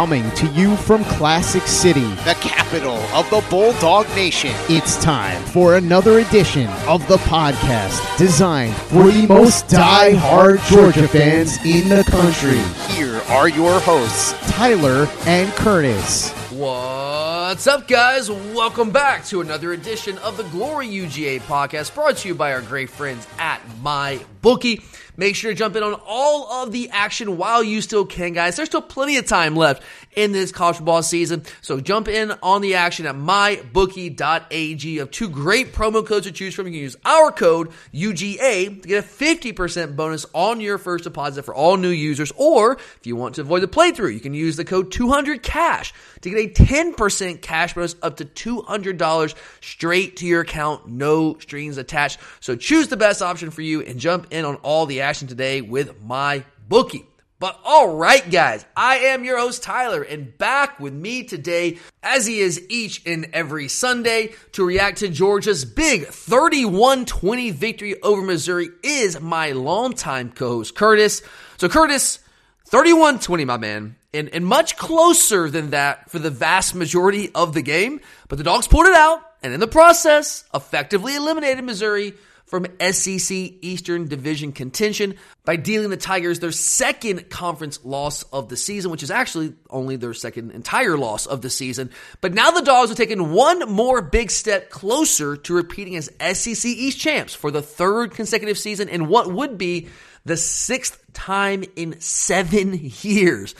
Coming to you from Classic City, the capital of the Bulldog Nation. It's time for another edition of the podcast designed for the most die-hard Georgia fans in the country. Here are your hosts, Tyler and Curtis. What's up, guys? Welcome back to another edition of the Glory UGA podcast brought to you by our great friends at My Bookie. Make sure to jump in on all of the action while you still can, guys. There's still plenty of time left in this college football season. So jump in on the action at mybookie.ag. You have two great promo codes to choose from. You can use our code UGA to get a 50% bonus on your first deposit for all new users. Or if you want to avoid the playthrough, you can use the code 200cash to get a 10% cash bonus up to $200 straight to your account. No strings attached. So choose the best option for you and jump in on all the action today with my bookie. But all right, guys, I am your host, Tyler, and back with me today, as he is each and every Sunday, to react to Georgia's big 31 20 victory over Missouri is my longtime co host, Curtis. So, Curtis, 31 20, my man, and, and much closer than that for the vast majority of the game. But the Dogs pulled it out, and in the process, effectively eliminated Missouri from SEC Eastern Division contention by dealing the Tigers their second conference loss of the season, which is actually only their second entire loss of the season. But now the Dogs are taking one more big step closer to repeating as SEC East champs for the third consecutive season in what would be the sixth time in seven years.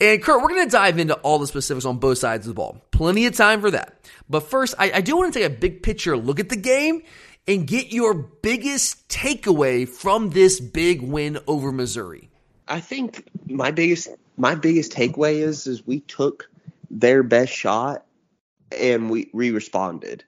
And Kurt, we're going to dive into all the specifics on both sides of the ball. Plenty of time for that. But first, I, I do want to take a big picture look at the game and get your biggest takeaway from this big win over Missouri? I think my biggest my biggest takeaway is is we took their best shot and we we responded.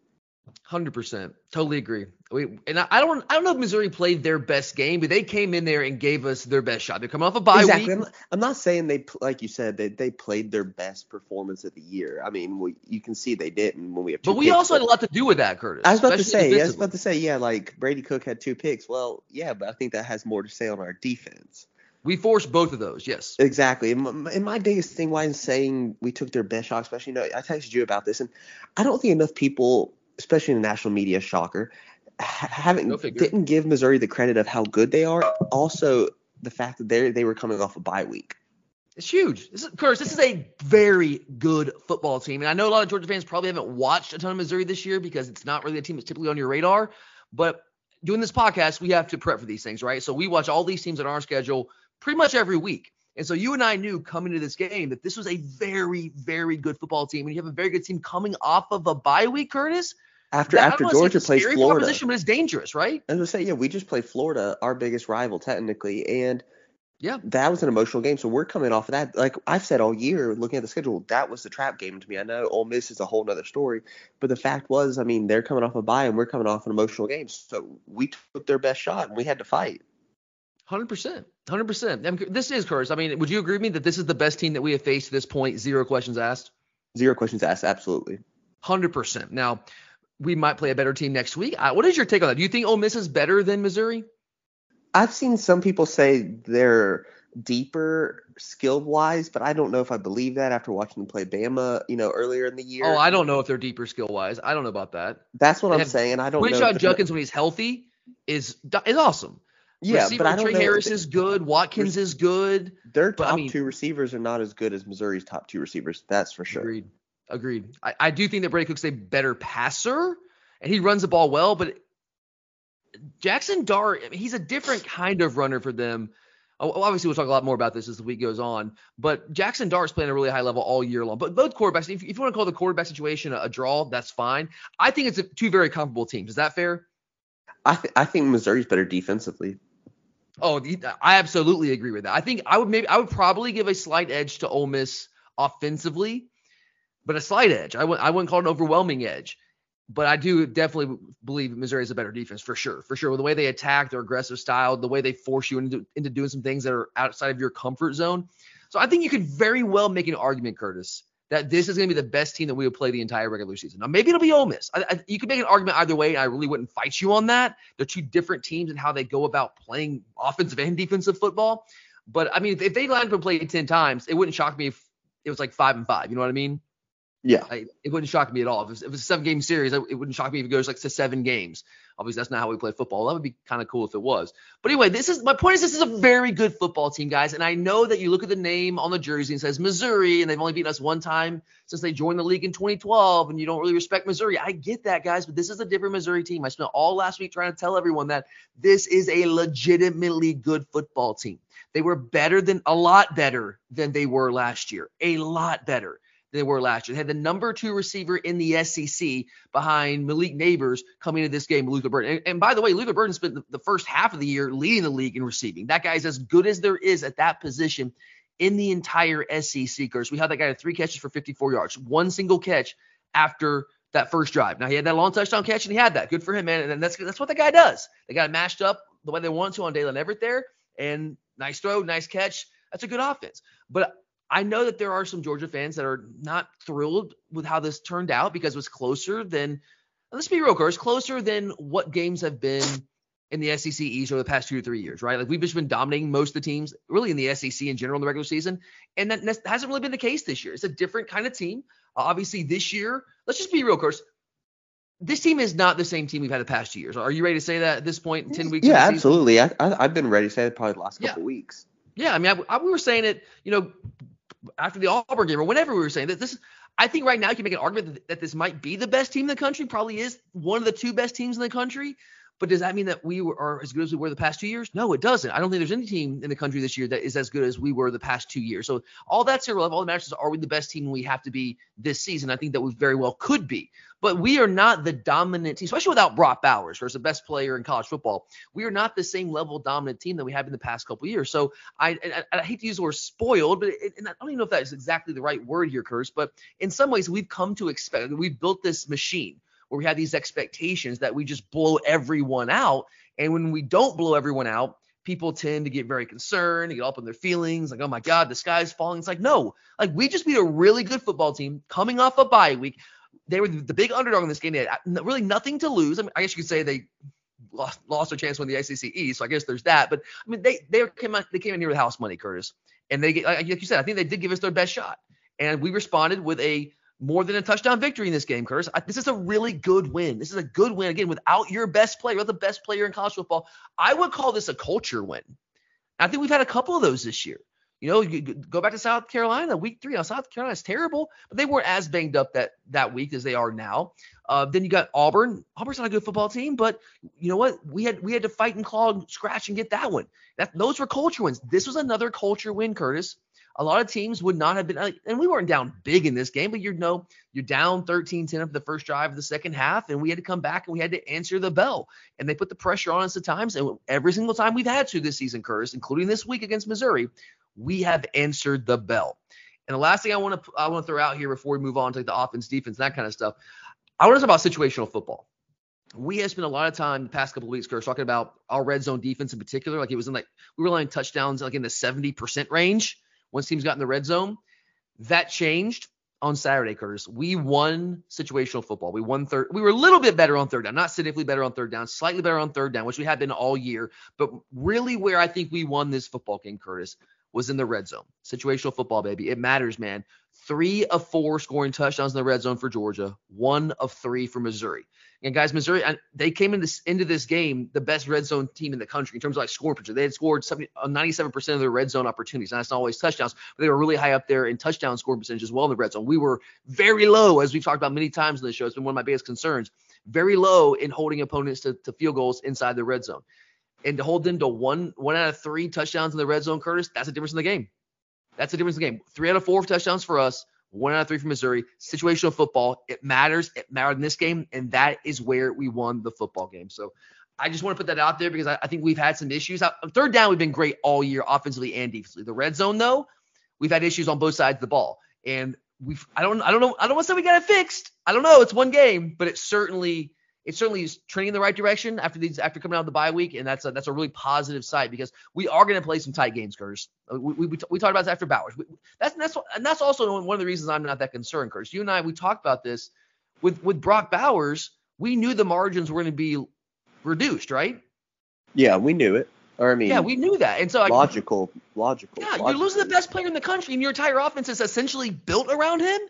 Hundred percent, totally agree. We, and I, don't I don't know if Missouri played their best game, but they came in there and gave us their best shot. They're coming off a bye exactly. week. I'm not, I'm not saying they like you said they they played their best performance of the year. I mean, we, you can see they didn't when we have. but we picks, also but had a lot to do with that, Curtis. I was about to say, I was about to say, yeah, like Brady Cook had two picks. Well, yeah, but I think that has more to say on our defense. We forced both of those, yes. Exactly. And my, and my biggest thing why I'm saying we took their best shot, especially, you know, I texted you about this, and I don't think enough people especially in the national media, shocker, haven't didn't give Missouri the credit of how good they are. Also, the fact that they they were coming off a bye week. It's huge. This is, Curtis, this is a very good football team, and I know a lot of Georgia fans probably haven't watched a ton of Missouri this year because it's not really a team that's typically on your radar. But doing this podcast, we have to prep for these things, right? So we watch all these teams on our schedule pretty much every week. And so you and I knew coming to this game that this was a very, very good football team. And you have a very good team coming off of a bye week, Curtis. After that, after Georgia plays Florida, proposition, but it's dangerous, right? As I say, yeah, we just played Florida, our biggest rival technically, and yeah, that was an emotional game. So we're coming off of that. Like I've said all year, looking at the schedule, that was the trap game to me. I know Ole Miss is a whole other story, but the fact was, I mean, they're coming off a bye and we're coming off an emotional game. So we took their best shot and we had to fight. Hundred percent, hundred percent. This is Curtis. I mean, would you agree with me that this is the best team that we have faced to this point? Zero questions asked. Zero questions asked. Absolutely. Hundred percent. Now, we might play a better team next week. Uh, what is your take on that? Do you think Ole Miss is better than Missouri? I've seen some people say they're deeper skilled wise, but I don't know if I believe that after watching them play Bama, you know, earlier in the year. Oh, I don't know if they're deeper skill wise. I don't know about that. That's what they I'm saying. I don't Quinshon know. Judkins when he's healthy is is awesome. Yeah, Receiver, but I don't Tre know. Harris is good. Watkins is good. Their top I mean, two receivers are not as good as Missouri's top two receivers. That's for sure. Agreed. Agreed. I, I do think that Brady Cook's a better passer and he runs the ball well, but Jaxson Dart, I mean, he's a different kind of runner for them. Oh, obviously, we'll talk a lot more about this as the week goes on. But Jaxson Dart's playing a really high level all year long. But both quarterbacks, if, if you want to call the quarterback situation a, a draw, that's fine. I think it's a, two very comparable teams. Is that fair? I th- I think Missouri's better defensively. Oh, I absolutely agree with that. I think I would maybe I would probably give a slight edge to Ole Miss offensively, but a slight edge. I w- I wouldn't call it an overwhelming edge but I do definitely believe Missouri is a better defense for sure, for sure. With the way they attack, their aggressive style, the way they force you into, into doing some things that are outside of your comfort zone. So I think you could very well make an argument, Curtis, that this is going to be the best team that we would play the entire regular season. Now maybe it'll be Ole Miss. I, I, you could make an argument either way. I really wouldn't fight you on that. They're two different teams and how they go about playing offensive and defensive football. But I mean, if, if they line up and play ten times, it wouldn't shock me if it was like five and five. You know what I mean? Yeah. Like, it wouldn't shock me at all. If it was, if a seven game series, it wouldn't shock me if it goes like to seven games. Obviously, that's not how we play football. That would be kind of cool if it was. But anyway, this is my point is this is a very good football team, guys. And I know that you look at the name on the jersey and says Missouri, and they've only beaten us one time since they joined the league in 2012, and you don't really respect Missouri. I get that, guys, but this is a different Missouri team. I spent all last week trying to tell everyone that this is a legitimately good football team. They were better than a lot better than they were last year. A lot better they were last year. They had the number two receiver in the SEC behind Malik Nabers coming into this game, Luther Burden. And, and by the way, Luther Burden spent the, the, first half of the year leading the league in receiving. That guy's as good as there is at that position in the entire SEC. Course we had that guy had three catches for 54 yards, one single catch after that first drive. Now he had that long touchdown catch and he had that. Good for him, man. And that's that's what the guy does. They got mashed up the way they wanted to on Daylen Everette there, and nice throw, nice catch. That's a good offense. But I know that there are some Georgia fans that are not thrilled with how this turned out because it was closer than, let's be real, Curse, closer than what games have been in the SEC East over the past two or three years, right? Like we've just been dominating most of the teams, really in the SEC in general in the regular season, and that hasn't really been the case this year. It's a different kind of team. Uh, obviously, this year, let's just be real, Curse. This team is not the same team we've had the past two years. Are you ready to say that at this point in ten weeks? Yeah, absolutely. I, I, have been ready to say that probably the last couple yeah. weeks. Yeah, I mean, I, I, we were saying it, you know, after the Auburn game or whenever we were saying that this I think right now you can make an argument that, that, this might be the best team in the country, probably is one of the two best teams in the country. But does that mean that we are as good as we were the past two years? No, it doesn't. I don't think there's any team in the country this year that is as good as we were the past two years. So all that's irrelevant. All that matters is are we the best team we have to be this season? I think that we very well could be. But we are not the dominant team, especially without Brock Bowers, who's the best player in college football. We are not the same level dominant team that we have in the past couple years. So I, I, I hate to use the word spoiled, but it, I don't even know if that is exactly the right word here, Curse. But in some ways, we've come to expect. We've built this machine where we have these expectations that we just blow everyone out. And when we don't blow everyone out, people tend to get very concerned, get up in their feelings, like, oh my God, the sky's falling. It's like, no, like we just beat a really good football team coming off a bye week. They were the big underdog in this game. They had uh, really nothing to lose. I, mean, I guess you could say they lost, lost their chance to win the ACC East. So I guess there's that. But I mean, they they came out, they came in here with house money, Curtis, and they like you said, I think they did give us their best shot, and we responded with a more than a touchdown victory in this game, Curtis. This is a really good win. This is a good win again without your best player, without the best player in college football. I would call this a culture win. I think we've had a couple of those this year. You know, you go back to South Carolina, week three. Now, South Carolina's terrible, but they weren't as banged up that that week as they are now. Uh, then you got Auburn. Auburn's not a good football team, but you know what? We had we had to fight and claw and scratch and get that one. That those were culture wins. This was another culture win, Curtis a lot of teams would not have been and we weren't down big in this game but you know you're down 13-10 after the first drive of the second half and we had to come back and we had to answer the bell. And they put the pressure on us at times and every single time we've had to this season Curtis including this week against Missouri we have answered the bell. And the last thing I want to I want to throw out here before we move on to like the offense defense that kind of stuff I want to talk about situational football. We have spent a lot of time the past couple of weeks, Curtis, talking about our red zone defense in particular. Like it was in like we were laying touchdowns like in the 70% range once teams got in the red zone. That changed on Saturday, Curtis. We won situational football. We won third. We were a little bit better on third down, not significantly better on third down, slightly better on third down, which we have been all year. But really, where I think we won this football game, Curtis, was in the red zone. Situational football, baby. It matters, man. Three of four scoring touchdowns in the red zone for Georgia, one of three for Missouri. And guys, Missouri, they came into this, into this game the best red zone team in the country in terms of like scoring percentage. They had scored 70, 97% uh, of their red zone opportunities. And that's not always touchdowns, but they were really high up there in touchdown score percentage as well in the red zone. We were very low, as we've talked about many times in the show. It's been one of my biggest concerns. Very low in holding opponents to, to field goals inside the red zone. And to hold them to one one out of three touchdowns in the red zone, Curtis, that's a difference in the game. That's the difference in the game. Three out of four touchdowns for us one out of three for Missouri. Situational football. It matters. It mattered in this game, and that is where we won the football game. So I just want to put that out there because I, I think we've had some issues. Uh, third down, we've been great all year, offensively and defensively. The red zone, though, we've had issues on both sides of the ball, and we've I don't I don't know I don't want to say we got it fixed. I don't know. It's one game, but it certainly it certainly is trending in the right direction after these after coming out of the bye week, and that's a that's a really positive side because we are going to play some tight games, Curtis. Uh, we, we, we talked about this after Bowers. We, that's that's and that's also one of the reasons I'm not that concerned, Curtis. You and I we talked about this with with Brock Bowers. We knew the margins were going to be reduced, right? Yeah, we knew it. Or I mean, yeah, we knew that, and so logical, logical. Yeah, logical. you're losing the best player in the country, and your entire offense is essentially built around him.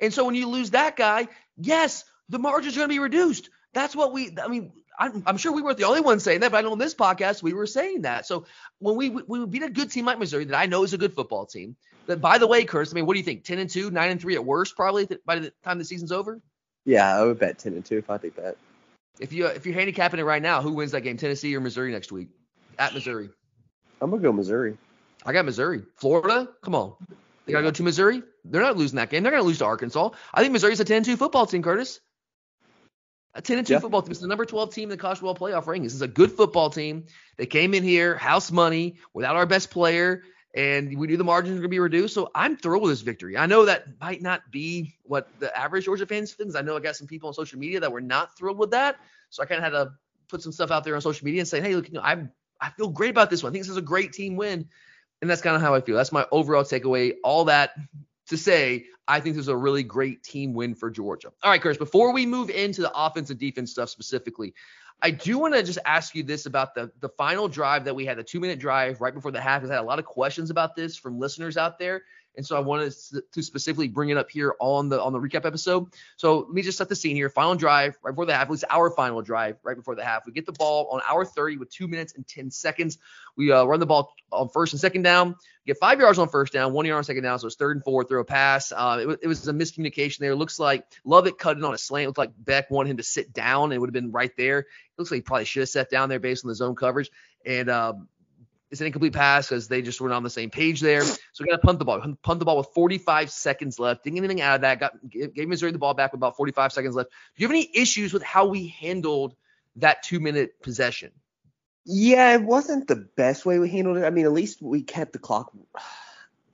And so when you lose that guy, yes, the margins are going to be reduced. That's what we. I mean, I'm, I'm, sure we weren't the only ones saying that, but I know on this podcast we were saying that. So when we we beat a good team like Missouri, that I know is a good football team. That by the way, Curtis, I mean, what do you think? Ten and two, nine and three at worst, probably by the time the season's over. Yeah, I would bet ten and two if I think that. If you if you're handicapping it right now, who wins that game, Tennessee or Missouri next week? At Missouri. I'm gonna go Missouri. I got Missouri. Florida, come on. They gotta go to Missouri. They're not losing that game. They're gonna lose to Arkansas. I think Missouri's a 10-2 football team, Curtis. A 10 and 2 yeah. football team. It's the number 12 team in the college football playoff rankings. This is a good football team. They came in here, house money, without our best player, and we knew the margins were going to be reduced. So I'm thrilled with this victory. I know that might not be what the average Georgia fans thinks. I know I got some people on social media that were not thrilled with that. So I kind of had to put some stuff out there on social media and say, hey, look, you know, I I feel great about this one. I think this is a great team win. And that's kind of how I feel. That's my overall takeaway. All that to say, I think this is a really great team win for Georgia. All right, Chris, before we move into the offense and defense stuff specifically, I do want to just ask you this about the the final drive that we had, the two minute drive right before the half. I had a lot of questions about this from listeners out there. And so I wanted to specifically bring it up here on the on the recap episode. So let me just set the scene here. Final drive right before the half, at least our final drive right before the half. We get the ball on hour 30 with two minutes and 10 seconds. We uh, run the ball on first and second down. Get five yards on first down, one yard on second down. So it's third and four, throw a pass. Uh, it, it, was a miscommunication there. Looks like Lovett cut it on a slant. It looked like Beck wanted him to sit down. And it would have been right there. It looks like he probably should have sat down there based on the zone coverage. And um, it's an incomplete pass because they just weren't on the same page there. So we got to punt the ball. Punt the ball with 45 seconds left. Didn't get anything out of that. Got gave Missouri the ball back with about 45 seconds left. Do you have any issues with how we handled that two minute possession? Yeah, it wasn't the best way we handled it. I mean, at least we kept the clock.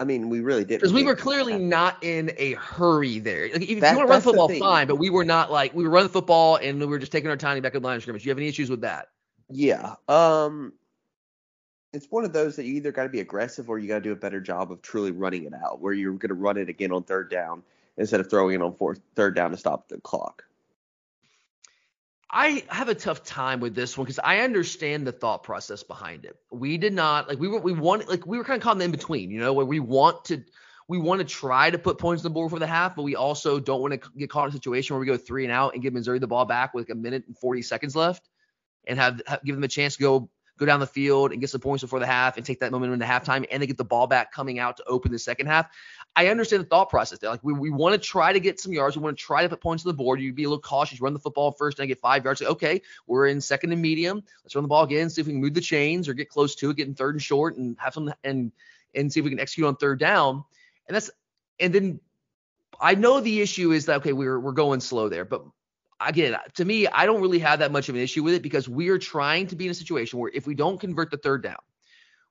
I mean, we really did. Because we were clearly not in a hurry there. Like, if that, you want to run football, fine, but we were not like we were running the football and we were just taking our time back at line of scrimmage. Do you have any issues with that? Yeah. Um, it's one of those that you either got to be aggressive or you got to do a better job of truly running it out, where you're going to run it again on third down instead of throwing it on fourth third down to stop the clock. I have a tough time with this one because I understand the thought process behind it. We did not like we were we wanted like we were kind of caught in the in between, you know, where we want to we want to try to put points on the board for the half, but we also don't want to get caught in a situation where we go three and out and give Missouri the ball back with like a minute and 40 seconds left and have, have give them a chance to go go down the field and get some points before the half and take that momentum into halftime and they get the ball back coming out to open the second half. I understand the thought process there. Like we, we want to try to get some yards. We want to try to put points on the board. You'd be a little cautious. Run the football first and get five yards. Like, okay, we're in second and medium. Let's run the ball again. See if we can move the chains or get close to it, getting third and short and have some and and see if we can execute on third down. And that's and then I know the issue is that okay, we're we're going slow there, but again, to me, I don't really have that much of an issue with it because we are trying to be in a situation where if we don't convert the third down,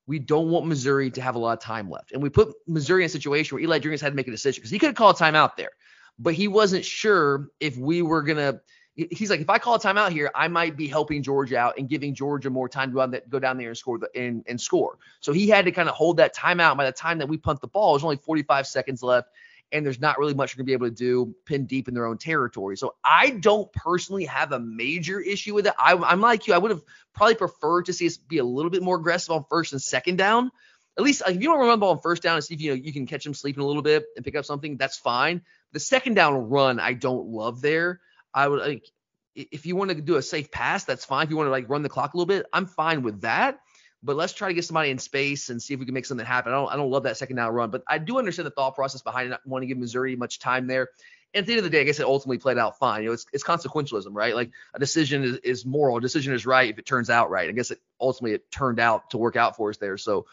we don't want Missouri to have a lot of time left. And we put Missouri in a situation where Eli Drinkwitz had to make a decision because he could have called a timeout there, but he wasn't sure if we were going to. He's like, if I call a timeout here, I might be helping Georgia out and giving Georgia more time to go, go down there and score the, and, and score. So he had to kind of hold that timeout. By the time that we punt the ball, there's only 45 seconds left and there's not really much you're going to be able to do pin deep in their own territory. So I don't personally have a major issue with it. I, am like you. I would have probably preferred to see us be a little bit more aggressive on first and second down. At least like, if you don't run the ball on first down and see if you know you can catch them sleeping a little bit and pick up something, that's fine. The second down run, I don't love there. I would like if you want to do a safe pass, that's fine. If you want to like run the clock a little bit, I'm fine with that but let's try to get somebody in space and see if we can make something happen. I don't, I don't love that second down run, but I do understand the thought process behind not wanting to give Missouri much time there. And at the end of the day, I guess it ultimately played out fine. You know, it's, it's consequentialism, right? Like a decision is, is moral, a decision is right if it turns out right. I guess it ultimately it turned out to work out for us there. So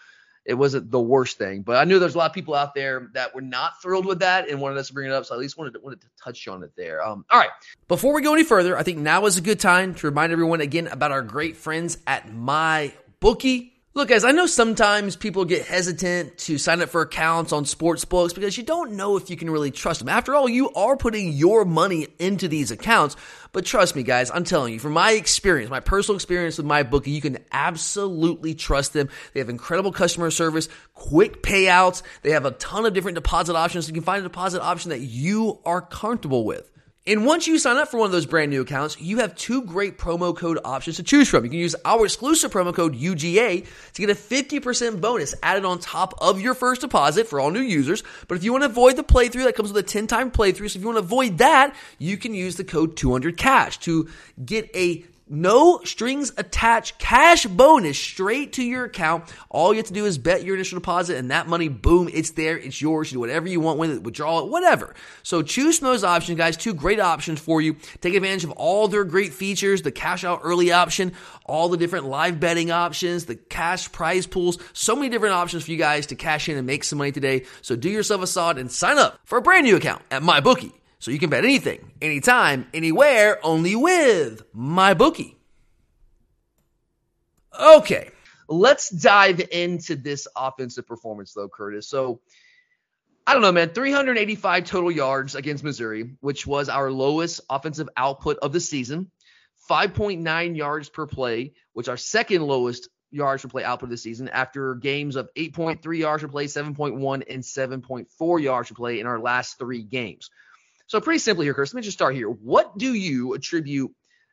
it wasn't the worst thing, but I knew there's a lot of people out there that were not thrilled with that and wanted us to bring it up. So I at least wanted to, wanted to touch on it there. Um, all right. Before we go any further, I think now is a good time to remind everyone again about our great friends at My Bookie. Look, guys, I know sometimes people get hesitant to sign up for accounts on sports books because you don't know if you can really trust them. After all, you are putting your money into these accounts. But trust me, guys, I'm telling you, from my experience, my personal experience with my bookie, you can absolutely trust them. They have incredible customer service, quick payouts. They have a ton of different deposit options. You can find a deposit option that you are comfortable with. And once you sign up for one of those brand new accounts, you have two great promo code options to choose from. You can use our exclusive promo code UGA to get a 50% bonus added on top of your first deposit for all new users. But if you want to avoid the playthrough, that comes with a 10 time playthrough. So if you want to avoid that, you can use the code 200cash to get a no strings attached cash bonus straight to your account. All you have to do is bet your initial deposit and that money, boom, it's there. It's yours. You do whatever you want with it, withdraw it, whatever. So choose from those options, guys. Two great options for you. Take advantage of all their great features, the cash out early option, all the different live betting options, the cash prize pools, so many different options for you guys to cash in and make some money today. So do yourself a solid and sign up for a brand new account at MyBookie. So you can bet anything, anytime, anywhere, only with my bookie. Okay, let's dive into this offensive performance though, Curtis. So I don't know, man. 385 total yards against Missouri, which was our lowest offensive output of the season. 5.9 yards per play, which our second lowest yards per play output of the season after games of 8.3 yards per play, 7.1, and 7.4 yards per play in our last three games. So pretty simply here, Chris. Let me just start here. What do you attribute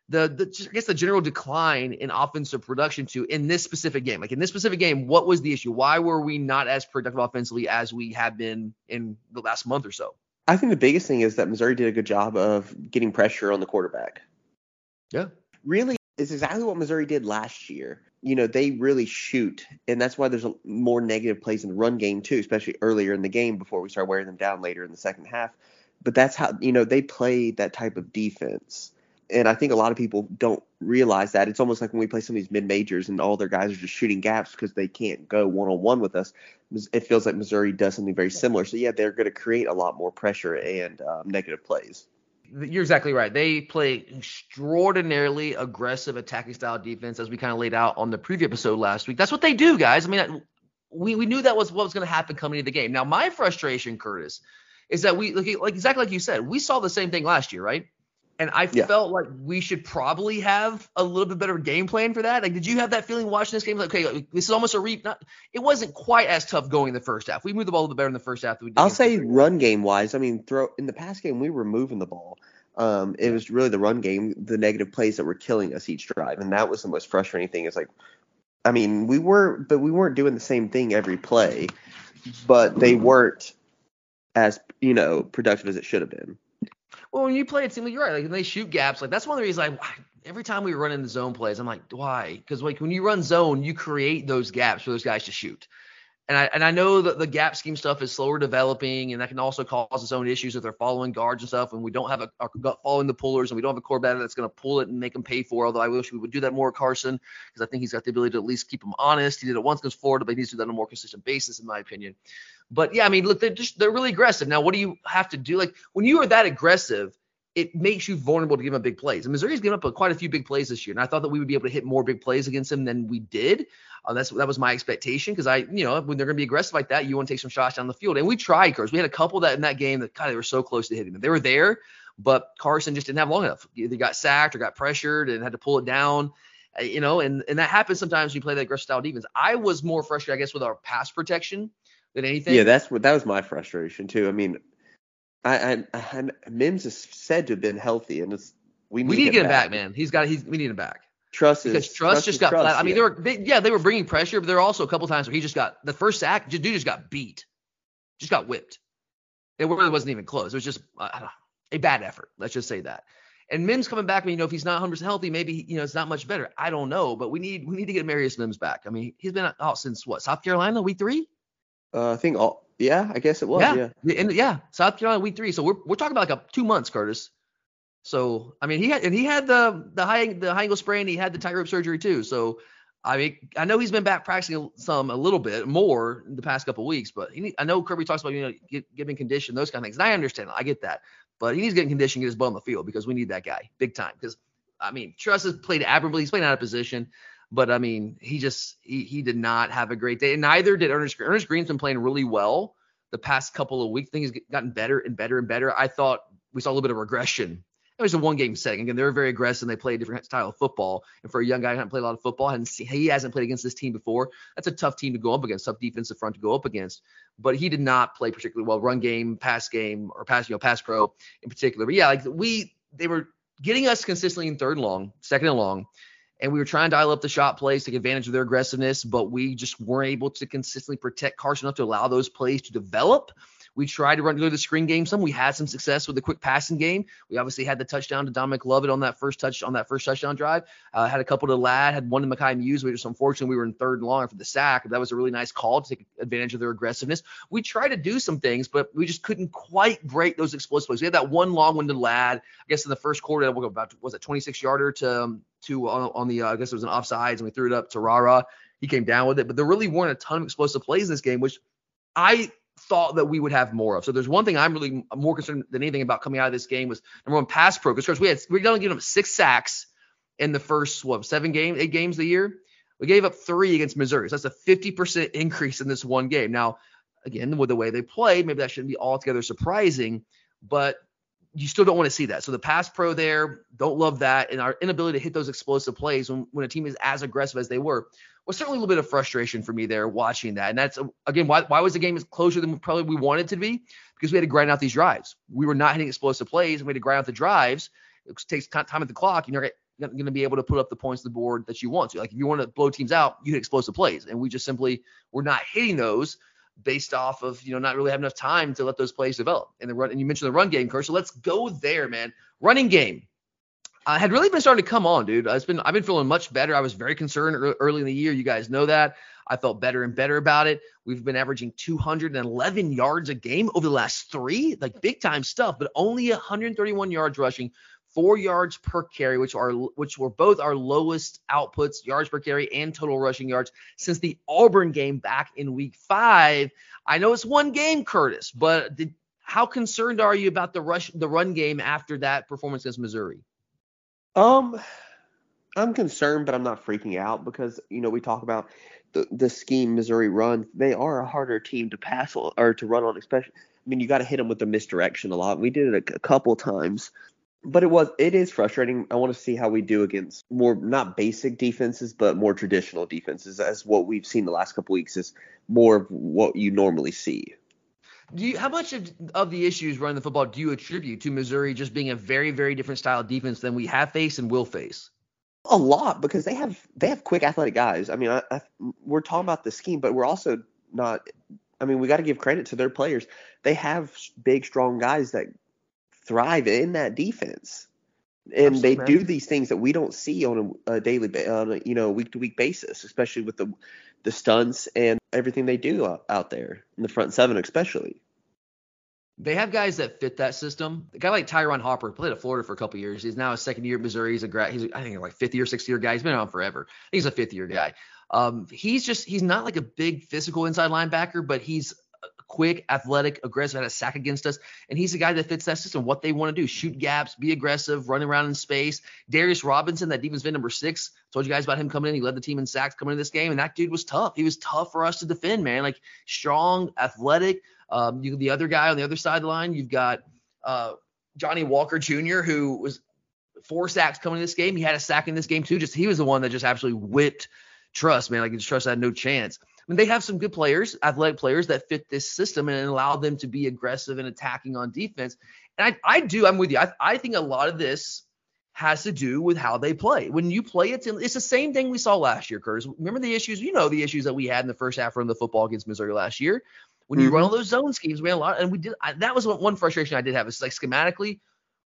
the, the I guess the general decline in offensive production to in this specific game? Like in this specific game, what was the issue? Why were we not as productive offensively as we have been in the last month or so? I think the biggest thing is that Missouri did a good job of getting pressure on the quarterback. Yeah. Really, it's exactly what Missouri did last year. You know, they really shoot, and that's why there's a, more negative plays in the run game too, especially earlier in the game before we start wearing them down later in the second half but that's how you know they play that type of defense and I think a lot of people don't realize that. It's almost like when we play some of these mid majors and all their guys are just shooting gaps because they can't go one on one with us. It feels like Missouri does something very similar. So yeah, they're going to create a lot more pressure and um, negative plays. You're exactly right. They play extraordinarily aggressive attacking style defense, as we kind of laid out on the preview episode last week. That's what they do, guys. I mean, we, we knew that was what was going to happen coming into the game. Now, my frustration, Curtis, is that we like, like exactly like you said, we saw the same thing last year, right? And I yeah. felt like we should probably have a little bit better game plan for that. Like, did you have that feeling watching this game? Like, okay, this is almost a reap. Not, it wasn't quite as tough going in the first half. We moved the ball a little bit better in the first half. I'll say run game wise. I mean, throw in the past game we were moving the ball. Um, it was really the run game, the negative plays that were killing us each drive, and that was the most frustrating thing. Is like, I mean, we were, but we weren't doing the same thing every play, but they weren't as you know productive as it should have been. Well, when you play it, like you're right. Like they shoot gaps. Like that's one of the reasons. Like every time we run the zone plays, I'm like, why? Because like when you run zone, you create those gaps for those guys to shoot. And I and I know that the gap scheme stuff is slower developing, and that can also cause its own issues if they're following guards and stuff. And we don't have a, following the pullers, and we don't have a core quarterback that's going to pull it and make them pay for. Although I wish we would do that more, Carson, because I think he's got the ability to at least keep them honest. He did it once against Florida, but he needs to do that on a more consistent basis, in my opinion. But yeah, I mean, look, they're just they're really aggressive. Now, what do you have to do? Like when you are that aggressive, it makes you vulnerable to give him big plays. And Missouri's given up a, quite a few big plays this year, and I thought that we would be able to hit more big plays against them than we did. Uh, that's that was my expectation because I, you know, when they're going to be aggressive like that, you want to take some shots down the field, and we tried. Cause we had a couple that in that game that kind of were so close to hitting them. They were there, but Carson just didn't have long enough. Either got sacked or got pressured and had to pull it down. Uh, you know, and and that happens sometimes when you play that aggressive style defense. I was more frustrated, I guess, with our pass protection than anything. Yeah, that's what that was my frustration too. I mean, I, I, I Mims is said to have been healthy, and it's we need, we need to get him back. back, man. He's got he's we need him back. Trust because is, Truss, Truss just got flat. I mean, yeah. they were they, yeah they were bringing pressure, but there were also a couple times where he just got the first sack. Dude just got beat, just got whipped. It really wasn't even close. It was just uh, a bad effort. Let's just say that. And Mims coming back, I mean, you know, if he's not 100 healthy, maybe you know it's not much better. I don't know, but we need we need to get Marius Mims back. I mean, he's been out since what South Carolina week three. Uh, I think all yeah, I guess it was. Yeah, yeah, and yeah, South Carolina week three. So we're we're talking about like a two months, Curtis. So I mean, he had and he had the the high the high ankle sprain. He had the tightrope surgery too. So I mean, I know he's been back practicing some a little bit more in the past couple weeks, but he need, I know Kirby talks about you know get, getting condition, those kind of things, and I understand, I get that, but he needs to get in condition, get his butt on the field because we need that guy big time. Because I mean, Truss has played admirably, he's playing out of position. But I mean, he just he, he did not have a great day. And neither did Earnest Greene. Earnest Greene's been playing really well the past couple of weeks. He's gotten better and better and better. I thought we saw a little bit of regression it was a one game setting. Again, they're very aggressive. and They play a different style of football. And for a young guy who hasn't played a lot of football, and he hasn't played against this team before, that's a tough team to go up against, tough defensive front to go up against. But he did not play particularly well, run game, pass game, or pass, you know, pass pro in particular. But yeah, like we, they were getting us consistently in third and long, second and long. And we were trying to dial up the shot plays, take advantage of their aggressiveness, but we just weren't able to consistently protect Carson enough to allow those plays to develop. We tried to run go to the screen game some. We had some success with the quick passing game. We obviously had the touchdown to Dominic Lovett on that first touch on that first touchdown drive. Uh, had a couple to Ladd, had one to Mekhi Mews. We just unfortunately we were in third and long after the sack. That was a really nice call to take advantage of their aggressiveness. We tried to do some things, but we just couldn't quite break those explosive plays. We had that one long one to Ladd. I guess in the first quarter, about was it 26 yarder to um, to on, on the uh, I guess it was an offsides, and we threw it up to Rara. He came down with it, but there really weren't a ton of explosive plays in this game, which I thought that we would have more of. So there's one thing I'm really more concerned than anything about coming out of this game was number one pass pro because we had we only given them six sacks in the first what seven games eight games of the year. We gave up three against Missouri. So that's a 50% increase in this one game. Now, again, with the way they played, maybe that shouldn't be altogether surprising, but you still don't want to see that. So the pass pro there, don't love that. And our inability to hit those explosive plays when, when a team is as aggressive as they were was certainly a little bit of frustration for me there watching that. And that's again why why was the game closer than probably we wanted to be? Because we had to grind out these drives. We were not hitting explosive plays, and we had to grind out the drives. It takes time at the clock. You're not going to be able to put up the points on the board that you want to. Like if you want to blow teams out, you hit explosive plays, and we just simply were not hitting those based off of you know not really having enough time to let those plays develop. And the run, and you mentioned the run game, Kurt. So let's go there, man. Running game uh, had really been starting to come on, dude. It's been I've been feeling much better. I was very concerned early in the year. You guys know that. I felt better and better about it. We've been averaging 211 yards a game over the last three, like big time stuff, but only 131 yards rushing, four yards per carry, which are which were both our lowest outputs, yards per carry and total rushing yards since the Auburn game back in week five. I know it's one game, Curtis, but did, how concerned are you about the rush, the run game after that performance against Missouri? Um, I'm concerned, but I'm not freaking out because you know we talk about the the scheme Missouri runs. They are a harder team to pass or to run on, especially. I mean, you got to hit them with the misdirection a lot. We did it a, a couple times, but it was it is frustrating. I want to see how we do against more not basic defenses, but more traditional defenses, as what we've seen the last couple weeks is more of what you normally see. Do you, how much of, of the issues running the football do you attribute to Missouri just being a very, very different style of defense than we have faced and will face? A lot because they have they have quick athletic guys. I mean, I, I, we're talking about the scheme, but we're also not. I mean, we got to give credit to their players. They have big, strong guys that thrive in that defense, and Absolutely, they do these things that we don't see on a, a daily, on a, you know, week to week basis, especially with the the stunts and everything they do out there in the front seven, especially. They have guys that fit that system. A guy like Ty'Ron Hopper played at Florida for a couple years. He's now a second year at Missouri. He's a grad. He's I think like fifth year, sixth year guy. He's been on forever. he's a fifth year guy. Um, he's just he's not like a big physical inside linebacker, but he's quick, athletic, aggressive, had a sack against us. And he's a guy that fits that system. What they want to do, shoot gaps, be aggressive, running around in space. Darius Robinson, that defense vet number six, told you guys about him coming in. He led the team in sacks coming in this game. And that dude was tough. He was tough for us to defend, man. Like strong, athletic. Um, you the other guy on the other side of the line, you've got uh, Johnny Walker Jr., who was four sacks coming in this game. He had a sack in this game too. Just he was the one that just absolutely whipped Truss, man. Like Truss had no chance. Mean, they have some good players, athletic players that fit this system and allow them to be aggressive and attacking on defense. And I, I do, I'm with you. I, I think a lot of this has to do with how they play. When you play it, it's the same thing we saw last year, Curtis. Remember the issues, you know, the issues that we had in the first half of the football against Missouri last year. When you mm-hmm. run all those zone schemes, we had a lot, and we did. I, that was one frustration I did have. It's like schematically,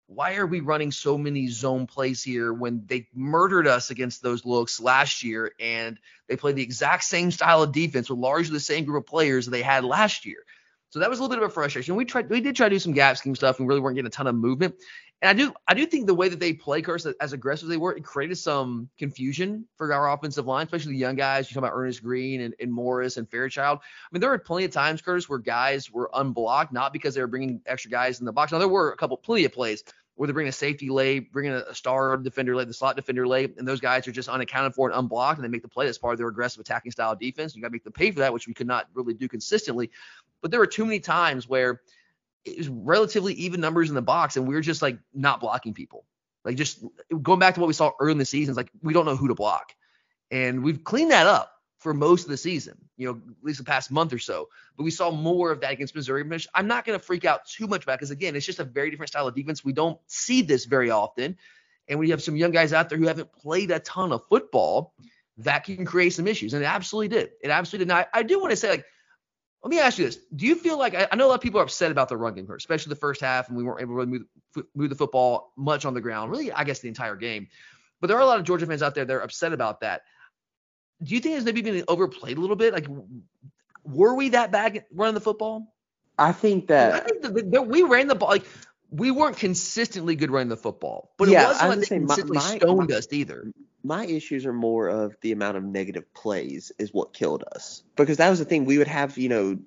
why are we running so many zone plays here when they murdered us against those looks last year and they played the exact same style of defense with largely the same group of players that they had last year. So that was a little bit of a frustration. We tried, we did try to do some gap scheme stuff and really weren't getting a ton of movement. And I do, I do think the way that they play, Curse, as aggressive as they were, it created some confusion for our offensive line, especially the young guys. You talk about Earnest Greene and, and Morris and Fairchild. I mean, there were plenty of times, Curtis, where guys were unblocked, not because they were bringing extra guys in the box. Now there were a couple, plenty of plays where they're bringing a safety late, bringing a, a star defender late, the slot defender late, and those guys are just unaccounted for and unblocked, and they make the play. That's part of their aggressive attacking style defense. You got to make them pay for that, which we could not really do consistently. But there were too many times where it was relatively even numbers in the box, and we were just like not blocking people. Like just going back to what we saw early in the season, it's like we don't know who to block, and we've cleaned that up for most of the season. You know, at least the past month or so. But we saw more of that against Missouri. I'm not going to freak out too much about because again, it's just a very different style of defense. We don't see this very often, and we have some young guys out there who haven't played a ton of football that can create some issues, and it absolutely did. It absolutely did. Now, I do want to say like let me ask you this: Do you feel like I, I, know a lot of people are upset about the run game, especially the first half, and we weren't able to move, move the football much on the ground. Really, I guess the entire game. But there are a lot of Georgia fans out there that are upset about that. Do you think it's maybe been overplayed a little bit? Like, were we that bad running the football? I think that I think that, that we ran the ball. Like, we weren't consistently good running the football, but yeah, it wasn't like they consistently my, stoned my, us either. My issues are more of the amount of negative plays is what killed us because that was the thing we would have. You know,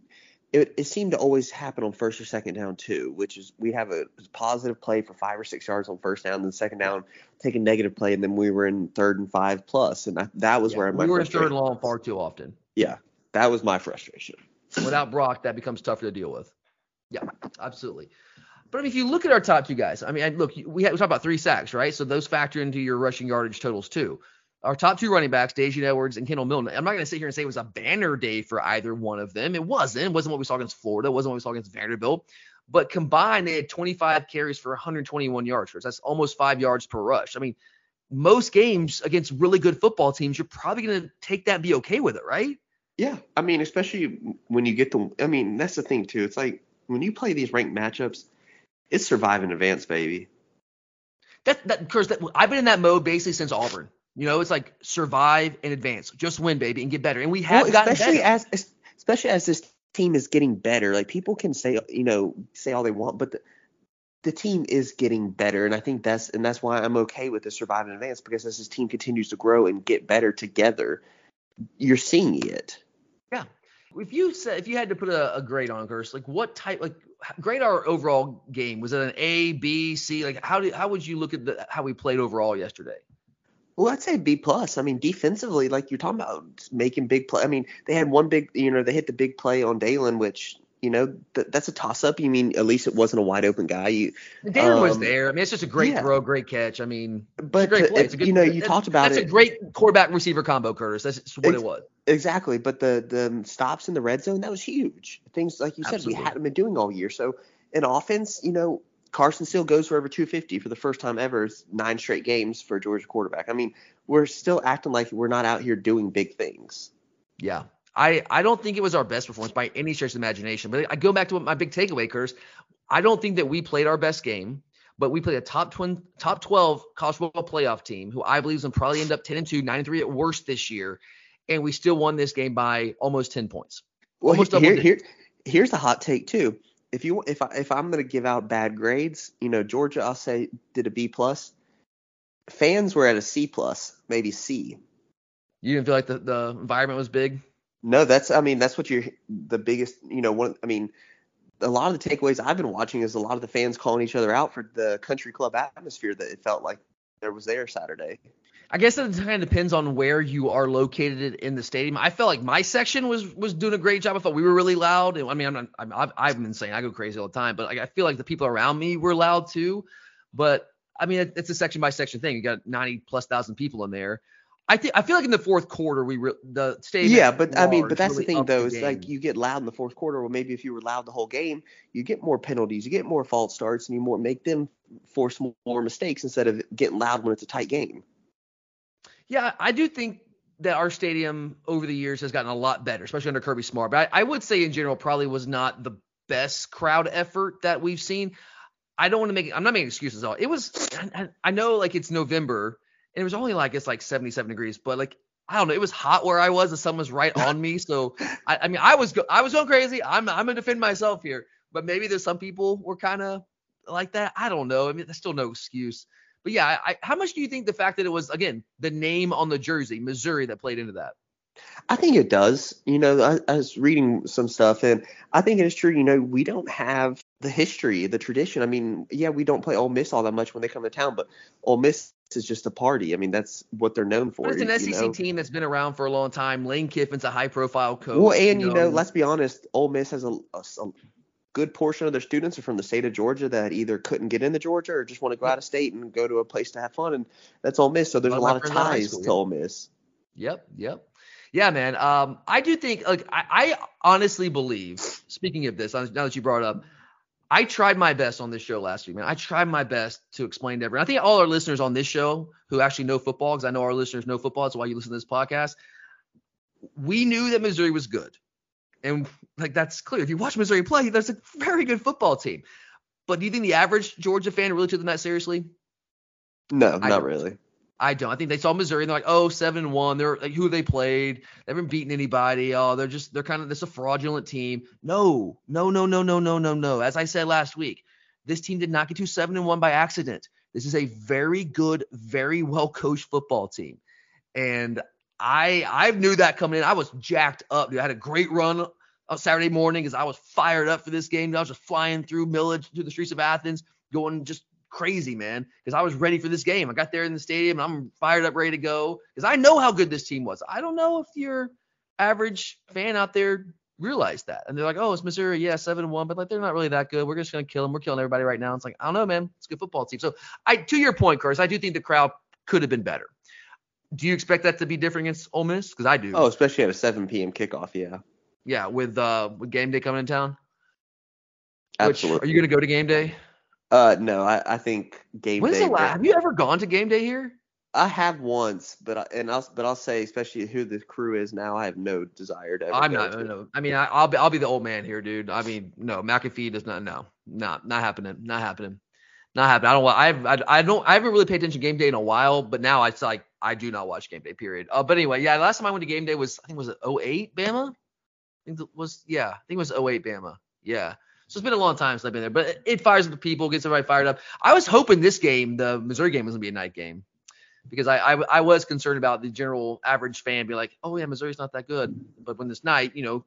it, it seemed to always happen on first or second down too, which is we have a positive play for five or six yards on first down, then second down take a negative play, and then we were in third and five plus, and I, that was yeah, where we were in third and long far too often. Yeah, that was my frustration. Without Brock, that becomes tougher to deal with. Yeah, absolutely. But I mean, if you look at our top two guys, I mean, look, we, had, we talked about three sacks, right? So those factor into your rushing yardage totals too. Our top two running backs, Daijun Edwards and Kendall Milton. I'm not going to sit here and say it was a banner day for either one of them. It wasn't. It wasn't what we saw against Florida. It wasn't what we saw against Vanderbilt. But combined, they had 25 carries for 121 yards. That's almost five yards per rush. I mean, most games against really good football teams, you're probably going to take that and be okay with it, right? Yeah. I mean, especially when you get the, I mean, that's the thing too. It's like when you play these ranked matchups, it's survive in advance, baby. That, that, Curse, that, I've been in that mode basically since Auburn. You know, it's like survive and advance, just win, baby, and get better. And we have well, gotten especially better. as especially as this team is getting better. Like people can say, you know, say all they want, but the, the team is getting better, and I think that's and that's why I'm okay with the survive and advance because as this team continues to grow and get better together, you're seeing it. Yeah. If you said if you had to put a, a grade on Curse, like what type, like grade our overall game? Was it an A, B, C? Like how did how would you look at the how we played overall yesterday? Well, I'd say B plus. I mean, defensively, like you're talking about making big play. I mean, they had one big, you know, they hit the big play on Daylen, which you know th- that's a toss up. You mean at least it wasn't a wide open guy. You Daylen um, was there. I mean, it's just a great yeah. throw, great catch. I mean, but to, good, you know, you talked about that's it. That's a great quarterback receiver combo, Curtis. That's what it was. Exactly. But the the stops in the red zone that was huge. Things like you said, Absolutely. we hadn't been doing all year. So in offense, you know, Carson still goes for over 250 for the first time ever, nine straight games for a Georgia quarterback. I mean, we're still acting like we're not out here doing big things. Yeah. I, I don't think it was our best performance by any stretch of imagination. But I go back to what my big takeaway, Curse. I don't think that we played our best game, but we played a top twin, top 12 college football playoff team who I believe is going to probably end up 10 and 2, 9 and 3 at worst this year. And we still won this game by almost 10 points. Well, almost here, here, here's the hot take, too if you if I if I'm gonna give out bad grades, you know, Georgia I'll say did a B plus. Fans were at a C plus, maybe C. You didn't feel like the, the environment was big? No, that's I mean that's what you're the biggest you know one I mean a lot of the takeaways I've been watching is a lot of the fans calling each other out for the country club atmosphere that it felt like there was there Saturday. I guess it kind of depends on where you are located in the stadium. I felt like my section was was doing a great job. I thought we were really loud. I mean, I'm not, I'm, I've, I've been saying I go crazy all the time, but like, I feel like the people around me were loud too. But I mean, it's a section by section thing. You got 90 plus thousand people in there. I think I feel like in the fourth quarter we re- the stadium. Yeah, but I mean, but that's really the thing though the is like you get loud in the fourth quarter. Well, maybe if you were loud the whole game, you get more penalties, you get more false starts, and you more make them force more mistakes instead of getting loud when it's a tight game. Yeah, I do think that our stadium over the years has gotten a lot better, especially under Kirby Smart. But I, I would say in general probably was not the best crowd effort that we've seen. I don't want to make I'm not making excuses at all. It was I, I know like it's November and it was only like it's like 77 degrees, but like I don't know, it was hot where I was. The sun was right on me, so I, I mean I was go, I was going crazy. I'm I'm gonna defend myself here, but maybe there's some people were kind of like that. I don't know. I mean, there's still no excuse. But yeah, I, how much do you think the fact that it was again the name on the jersey, Missouri, that played into that? I think it does. You know, I, I, was reading some stuff, and I think it is true. You know, we don't have the history, the tradition. I mean, yeah, we don't play Ole Miss all that much when they come to town, but Ole Miss is just a party. I mean, that's what they're known for. But it's an SEC know? team that's been around for a long time. Lane Kiffin's a high-profile coach. Well, and you know, you know let's be honest, Ole Miss has a, a, good portion of their students are from the state of Georgia that either couldn't get into Georgia or just want to go out of state and go to a place to have fun, and that's Ole Miss. So there's a lot of ties to. Ole Miss. Yep, yep. Yeah, man. Um, I do think, like, I, I honestly believe. Speaking of this, now that you brought it up, I tried my best on this show last week, man. I tried my best to explain to everyone. I think all our listeners on this show who actually know football, because I know our listeners know football, that's why you listen to this podcast. We knew that Missouri was good. And like that's clear. If you watch Missouri play, that's a very good football team. But do you think the average Georgia fan really took them that seriously? No, I not really. I don't. I think they saw Missouri and they're like, oh, seven and one. They're like, who they played. They haven't beaten anybody. Oh, they're just they're kind of this a fraudulent team. No, no, no, no, no, no, no, no. As I said last week, this team did not get to seven and one by accident. This is a very good, very well coached football team. And I I knew that coming in. I was jacked up, dude. I had a great run on Saturday morning because I was fired up for this game. I was just flying through Milledge through the streets of Athens, going just crazy, man, because I was ready for this game. I got there in the stadium and I'm fired up, ready to go because I know how good this team was. I don't know if your average fan out there realized that. And they're like, oh, it's Missouri, yeah, seven one, but like they're not really that good. We're just gonna kill them. We're killing everybody right now. It's like I don't know, man. It's a good football team. So I, to your point, Curtis, I do think the crowd could have been better. Do you expect that to be different against Ole Miss? Because I do. Oh, especially at a 7 p.m. kickoff, yeah. Yeah, with uh with game day coming in town. Absolutely. Which, are you gonna go to game day? Uh, no, I, I think game When's day. The last, have you ever gone to game day here? I have once, but I, and I'll but I'll say, especially who the crew is now, I have no desire to. I'm not. To. No, I mean, I, will be I'll be the old man here, dude. I mean, no, McAfee does not. No, not not happening. Not happening. Not happening. I don't. I've I, I don't. I haven't really paid attention to game day in a while, but now it's like I do not watch game day. Period. Uh, but anyway, yeah. Last time I went to game day was I think was it 08 Bama. I think it was yeah. I think it was 08 Bama. Yeah. So it's been a long time since I've been there, but it, fires up the people, gets everybody fired up. I was hoping this game, the Missouri game, was gonna be a night game because I, I, I was concerned about the general average fan being like, oh yeah, Missouri's not that good. But when this night, you know,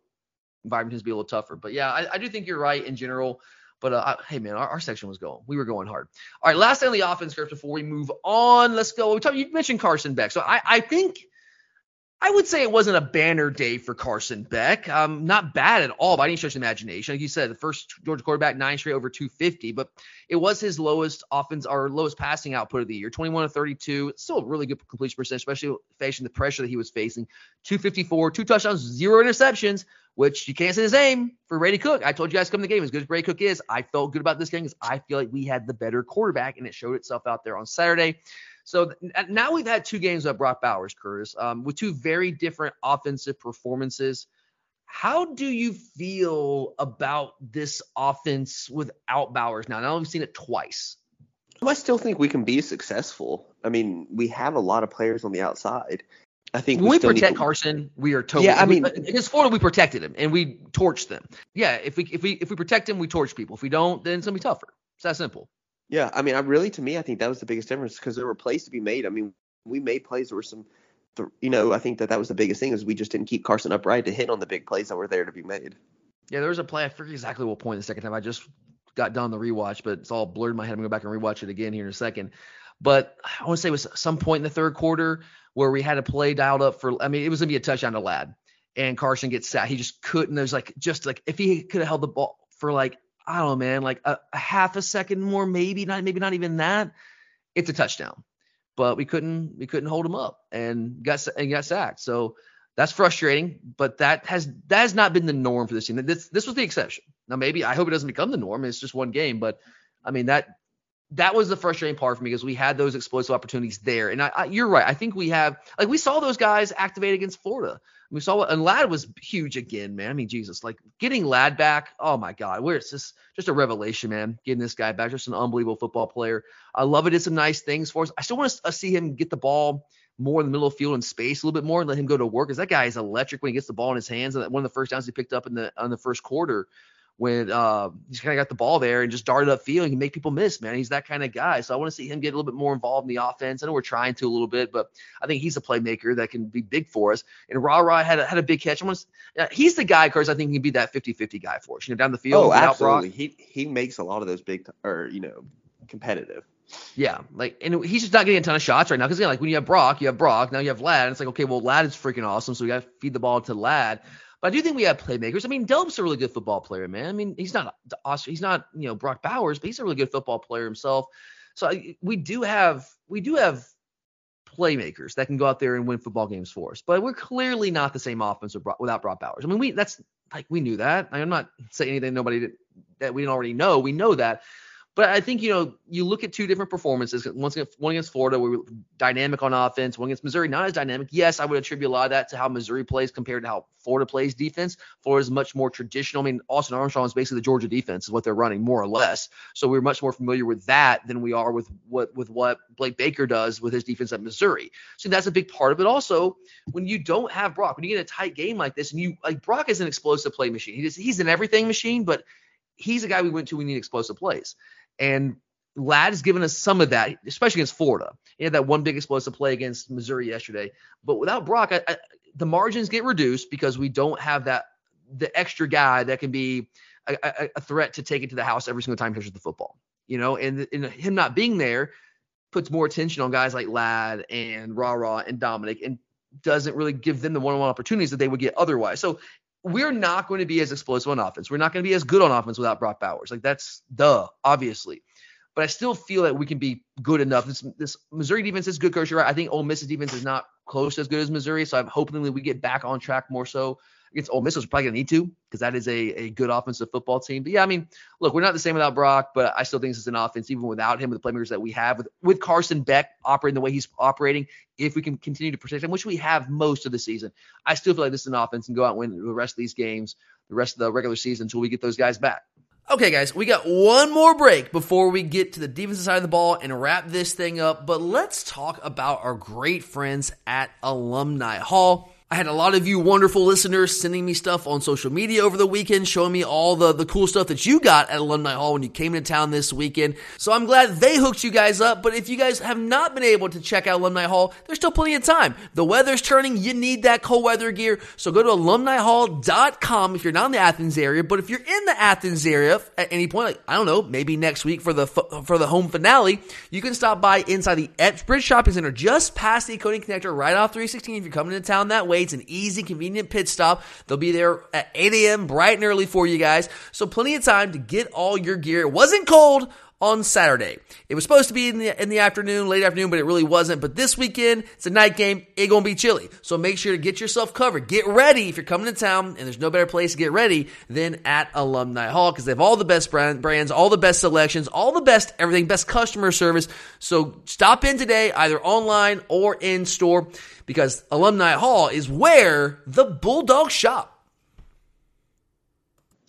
environment tends to be a little tougher. But yeah, I, I do think you're right in general. But uh, hey man, our, our, section was going. We were going hard. All right, last thing on the offense script before we move on. Let's go. We talked, you mentioned Carson Beck. So I, I think I would say it wasn't a banner day for Carson Beck. Um, not bad at all by any stretch of imagination. Like you said, the first Georgia quarterback, nine straight over 250, but it was his lowest offense or lowest passing output of the year, 21 to 32. It's still a really good completion percentage, especially facing the pressure that he was facing. 254, two touchdowns, zero interceptions, which you can't say the same for Brady Cook. I told you guys coming the game, as good as Brady Cook is, I felt good about this game because I feel like we had the better quarterback, and it showed itself out there on Saturday. So now we've had two games with Brock Bowers, Curtis, um, with two very different offensive performances. How do you feel about this offense without Bowers now? Now we've seen it twice. I still think we can be successful. I mean, we have a lot of players on the outside. I think when we, we protect Carson, we are totally. Yeah, I mean, against Florida, we protected him and we torched them. Yeah, if we if we if we protect him, we torch people. If we don't, then it's gonna be tougher. It's that simple. Yeah, I mean, I really, to me, I think that was the biggest difference because there were plays to be made. I mean, we made plays. There were some, you know, I think that that was the biggest thing is we just didn't keep Carson upright to hit on the big plays that were there to be made. Yeah, there was a play. I forget exactly what point the second time. I just got done the rewatch, but it's all blurred in my head. I'm gonna go back and rewatch it again here in a second. But I want to say it was some point in the third quarter where we had a play dialed up for. I mean, it was gonna be a touchdown to Ladd, and Carson gets sat. He just couldn't. There's like just like if he could have held the ball for like I don't know, man, like a, a, half a second more, maybe not, maybe not even that. It's a touchdown, but we couldn't, we couldn't hold him up and got and got sacked. So that's frustrating, but that has that has not been the norm for this team. This this was the exception. Now maybe I hope it doesn't become the norm. It's just one game, but I mean that that was the frustrating part for me because we had those explosive opportunities there. And I, I, you're right. I think we have like we saw those guys activate against Florida. We saw what and Ladd was huge again, man. I mean, Jesus, like getting Ladd back. Oh my God, where's this? just a revelation, man. Getting this guy back, just an unbelievable football player. I love it. Did some nice things for us. I still want to see him get the ball more in the middle of the field and space a little bit more and let him go to work because that guy is electric when he gets the ball in his hands. And one of the first downs he picked up in the on the first quarter when uh, he's kind of got the ball there and just darted up field. He can make people miss, man. He's that kind of guy. So I want to see him get a little bit more involved in the offense. I know we're trying to a little bit, but I think he's a playmaker that can be big for us. And Ra Ra had a, had a big catch. I want to, he's the guy, course, I think he can be that 50-50 guy for us. You know, down the field. Oh, absolutely. He he makes a lot of those big or you know competitive. Yeah, like, and he's just not getting a ton of shots right now because, like, when you have Brock, you have Brock. Now you have Ladd, And it's like, okay, well, Ladd is freaking awesome, so we got to feed the ball to Ladd. But I do think we have playmakers. I mean, Delp's a really good football player, man. I mean, he's not he's not you know Brock Bowers, but he's a really good football player himself. So I, we do have we do have playmakers that can go out there and win football games for us. But we're clearly not the same offense without Brock Bowers. I mean, we that's like we knew that. I'm not saying anything nobody that, that we didn't already know. We know that. But I think you know you look at two different performances. Against, one against Florida, we were dynamic on offense. One against Missouri, not as dynamic. Yes, I would attribute a lot of that to how Missouri plays compared to how Florida plays defense. Florida is much more traditional. I mean, Austin Armstrong is basically the Georgia defense is what they're running more or less. So we're much more familiar with that than we are with what with what Blake Baker does with his defense at Missouri. So that's a big part of it. Also, when you don't have Brock, when you get a tight game like this, and you like Brock is an explosive play machine. He he's an everything machine, but he's a guy we went to. We need explosive plays. And Ladd has given us some of that, especially against Florida. He had that one big explosive play against Missouri yesterday. But without Brock, I, I, the margins get reduced because we don't have that the extra guy that can be a, a, a, threat to take it to the house every single time he touches the football. You know, and, and him not being there puts more attention on guys like Ladd and Rah Rah and Dominick and doesn't really give them the one-on-one opportunities that they would get otherwise. So we're not going to be as explosive on offense. We're not going to be as good on offense without Brock Bowers. Like that's duh, obviously. But I still feel that we can be good enough. This, this Missouri defense is good, coach. You're right. I think Ole Miss's defense is not close as good as Missouri, so I'm hoping that we get back on track more so against Ole Miss. We're probably gonna need to because that is a, a good offensive football team. But yeah, I mean, look, we're not the same without Brock, but I still think this is an offense even without him with the playmakers that we have with with Carson Beck operating the way he's operating. If we can continue to protect him, which we have most of the season, I still feel like this is an offense and go out and win the rest of these games, the rest of the regular season until we get those guys back. Okay, guys, we got one more break before we get to the defensive side of the ball and wrap this thing up. But let's talk about our great friends at Alumni Hall. I had a lot of you wonderful listeners sending me stuff on social media over the weekend, showing me all the, the cool stuff that you got at Alumni Hall when you came into town this weekend. So I'm glad they hooked you guys up. But if you guys have not been able to check out Alumni Hall, there's still plenty of time. The weather's turning. You need that cold weather gear. So go to alumnihall.com if you're not in the Athens area. But if you're in the Athens area at any point, like, I don't know, maybe next week for the, for the home finale, you can stop by inside the Bridge Shopping Center just past the Oconee Connector right off 316 if you're coming into town that way. It's an easy, convenient pit stop. They'll be there at 8 a.m. bright and early for you guys. So plenty of time to get all your gear. It wasn't cold on Saturday. It was supposed to be in the in the afternoon, late afternoon, but it really wasn't. But this weekend, it's a night game. It gonna be chilly, so make sure to get yourself covered. Get ready if you're coming to town, and there's no better place to get ready than at Alumni Hall because they have all the best brand, brands, all the best selections, all the best everything, best customer service. So stop in today, either online or in store, because Alumni Hall is where the Bulldogs shop.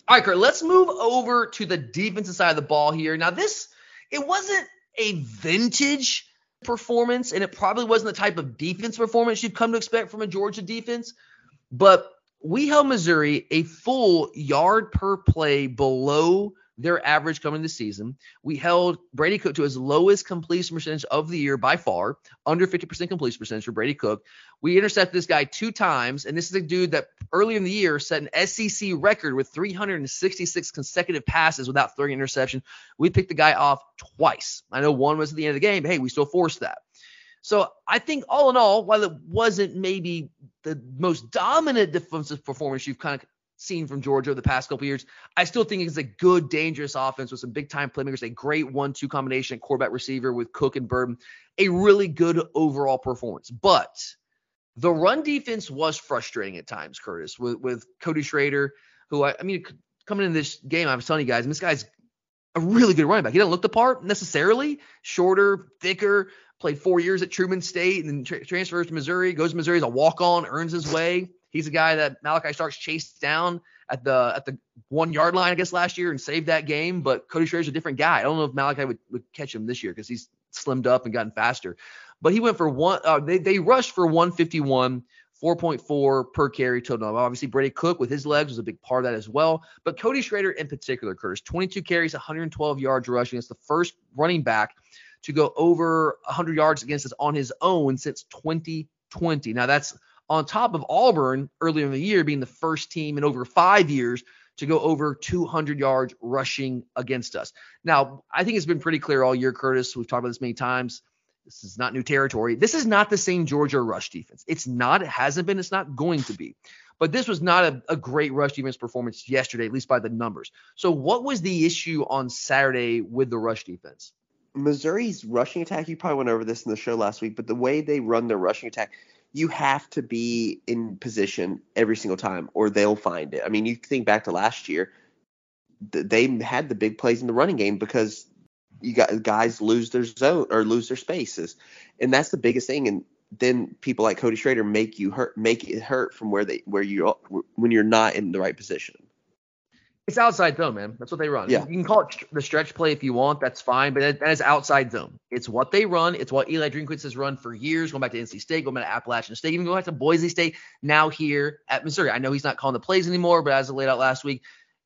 All right, Kurt, let's move over to the defensive side of the ball here. Now, this, it wasn't a vintage performance, and it probably wasn't the type of defense performance you'd come to expect from a Georgia defense, but we held Missouri a full yard per play below their average coming this season. We held Brady Cook to his lowest completion percentage of the year by far, under 50% completion percentage for Brady Cook. We intercepted this guy two times, and this is a dude that earlier in the year set an SEC record with 366 consecutive passes without throwing an interception. We picked the guy off twice. I know one was at the end of the game, but hey, we still forced that. So I think all in all, while it wasn't maybe the most dominant defensive performance you've kind of seen from Georgia over the past couple years. I still think it's a good, dangerous offense with some big time playmakers, a great one two combination quarterback receiver with Cook and Burden, a really good overall performance. But the run defense was frustrating at times, Curtis, with, with Cody Schrader, who I, I mean, coming in this game, I was telling you guys, this guy's a really good running back. He doesn't look the part necessarily, shorter, thicker, played four years at Truman State and then tra- transfers to Missouri, goes to Missouri as a walk on, earns his way. He's a guy that Malaki Starks chased down at the at the one yard line, I guess, last year and saved that game. But Cody Schrader's a different guy. I don't know if Malaki would, would catch him this year because he's slimmed up and gotten faster. But he went for one. Uh, they they rushed for 151. 4.4 per carry total. Obviously, Brady Cook with his legs was a big part of that as well. But Cody Schrader in particular, Curtis, 22 carries, 112 yards rushing. It's the first running back to go over 100 yards against us on his own since 2020. Now, that's on top of Auburn earlier in the year being the first team in over five years to go over 200 yards rushing against us. Now, I think it's been pretty clear all year, Curtis. We've talked about this many times. This is not new territory. This is not the same Georgia rush defense. It's not. It hasn't been. It's not going to be. But this was not a, a great rush defense performance yesterday, at least by the numbers. So what was the issue on Saturday with the rush defense? Missouri's rushing attack, you probably went over this in the show last week, but the way they run their rushing attack, you have to be in position every single time or they'll find it. I mean, you think back to last year, they had the big plays in the running game because you got guys lose their zone or lose their spaces. And that's the biggest thing. And then people like Cody Schrader make you hurt, make it hurt from where they where you when you're not in the right position. It's outside zone, man. That's what they run. Yeah. You can call it the stretch play if you want. That's fine, but that is outside zone. It's what they run. It's what Eli Drinkwitz has run for years, going back to NC State, going back to Appalachian State, even going back to Boise State, now here at Missouri. I know he's not calling the plays anymore, but as I laid out last week,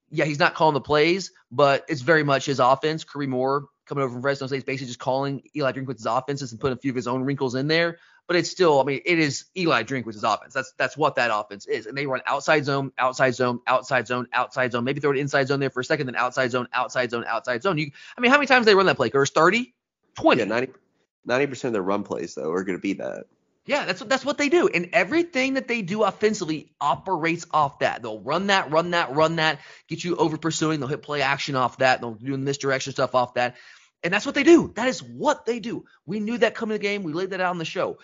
yeah, he's not calling the plays, but it's very much his offense. Kirby Moore coming over from Fresno State is basically just calling Eli Drinkwitz's offenses and putting a few of his own wrinkles in there but it's still, I mean, it is Eli Drinkwitz offense. That's that's what that offense is. And they run outside zone, outside zone, outside zone, outside zone. Maybe throw an inside zone there for a second, then outside zone, outside zone, outside zone. You, I mean, how many times they run that play? Curse 30, 20. Yeah, 90 percent of their run plays though are going to be that. Yeah, that's what that's what they do, and everything that they do offensively operates off that. They'll run that, run that, run that, get you over pursuing. They'll hit play action off that. They'll do misdirection stuff off that, and that's what they do. That is what they do. We knew that coming to the game. We laid that out on the show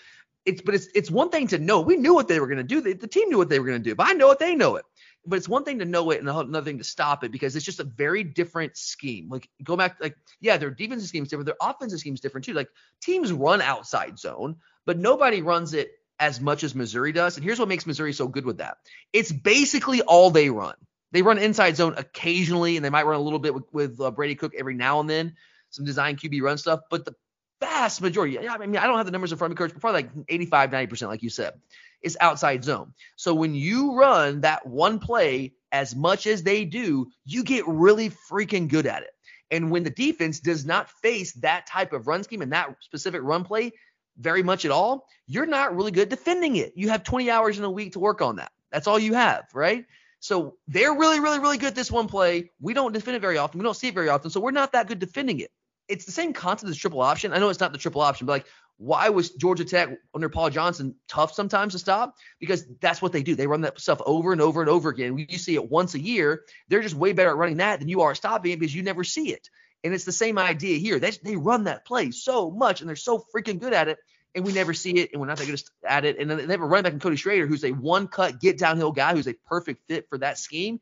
it's but it's it's one thing to know. We knew what they were going to do. The, the, team knew what they were going to do. But I know it. They know it. But it's one thing to know it and another thing to stop it because it's just a very different scheme. Like go back, like yeah, their defensive scheme is different. Their offensive scheme is different too. Like teams run outside zone, but nobody runs it as much as Missouri does. And here's what makes Missouri so good with that. It's basically all they run. They run inside zone occasionally, and they might run a little bit with, with uh, Brady Cook every now and then, some design QB run stuff. But the vast majority, I mean, I don't have the numbers in front of me, coach, but probably like 85, 90%, like you said, is outside zone. So when you run that one play as much as they do, you get really freaking good at it. And when the defense does not face that type of run scheme and that specific run play very much at all, you're not really good defending it. You have 20 hours in a week to work on that. That's all you have, right? So they're really, really, really good this one play. We don't defend it very often. We don't see it very often. So we're not that good defending it it's the same concept as triple option. I know it's not the triple option, but like, why was Georgia Tech under Paul Johnson tough sometimes to stop? Because that's what they do. They run that stuff over and over and over again. You see it once a year. They're just way better at running that than you are stopping it because you never see it. And it's the same idea here. They, they run that play so much and they're so freaking good at it. And we never see it, and we're not that good at it. And then they have a running back in Cody Schrader, who's a one-cut get downhill guy, who's a perfect fit for that scheme.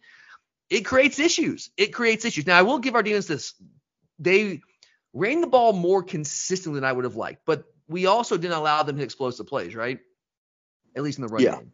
It creates issues. It creates issues. Now I will give our defense this. They ran the ball more consistently than I would have liked, but we also didn't allow them to explosive plays, right? At least in the run yeah. game.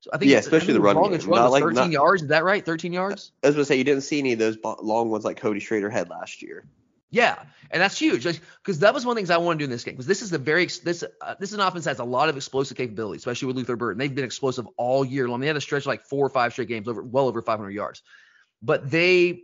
So I think yeah, especially the run game. Run not like 13 not, yards. Is that right? 13 yards. I was gonna say you didn't see any of those long ones like Cody Schrader had last year. Yeah, and that's huge because that was one of the things I want to do in this game because this is a very this uh, this is an offense that has a lot of explosive capability, especially with Luther Burden. They've been explosive all year long. They had a stretch like four or five straight games over well over 500 yards, but they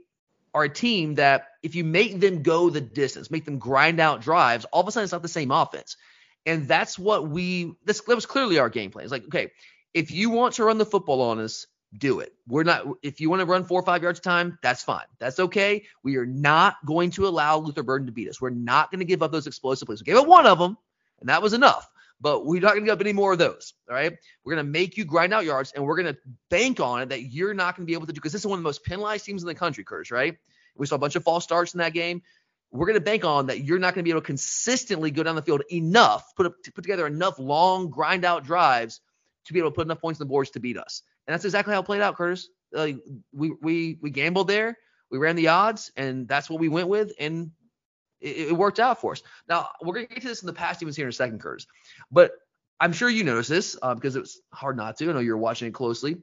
are a team that if you make them go the distance, make them grind out drives, all of a sudden it's not the same offense. And that's what we this that was clearly our game plan. It's like, okay, if you want to run the football on us, do it. We're not if you want to run four or five yards a time, that's fine. That's okay. We are not going to allow Luther Burden to beat us. We're not going to give up those explosive plays. We gave up one of them, and that was enough. But we're not going to give up any more of those. All right. We're going to make you grind out yards, and we're going to bank on it that you're not going to be able to do because this is one of the most penalized teams in the country, Curtis, right? We saw a bunch of false starts in that game. We're going to bank on that you're not going to be able to consistently go down the field enough, put up, put together enough long grind out drives to be able to put enough points on the boards to beat us. And that's exactly how it played out, Curtis. Uh, we we we gambled there. We ran the odds, and that's what we went with, and it, it worked out for us. Now we're going to get to this in the past events here in a second, Curtis. But I'm sure you noticed this uh, because it was hard not to. I know you're watching it closely.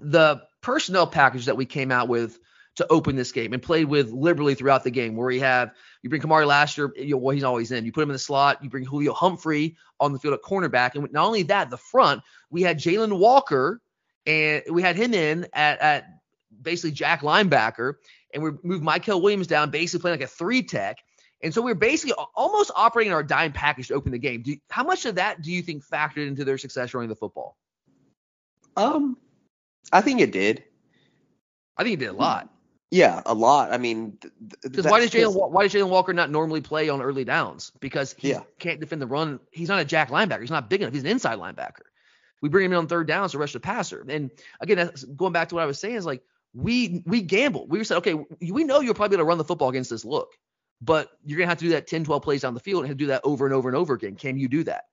The personnel package that we came out with to open this game and played with liberally throughout the game. Where you have you bring Kamari Lassiter, you know, well, he's always in. You put him in the slot. You bring Julio Humphrey on the field at cornerback, and not only that, the front we had Jalon Walker, and we had him in at at basically Jack linebacker, and we moved Mykel Williams down, basically playing like a three tech. And so we are basically almost operating our dime package to open the game. Do, how much of that do you think factored into their success running the football? Um, I think it did. I think it did a lot. Yeah, a lot. I mean, because why does Jalon why does Jalon Walker not normally play on early downs? Because he yeah. can't defend the run. He's not a jack linebacker. He's not big enough. He's an inside linebacker. We bring him in on third down to rush the passer. And again, going back to what I was saying is like we we gambled. We said, okay, we know you're probably going to run the football against this look, but you're going to have to do that 10, 12 plays down the field and do that over and over and over again. Can you do that?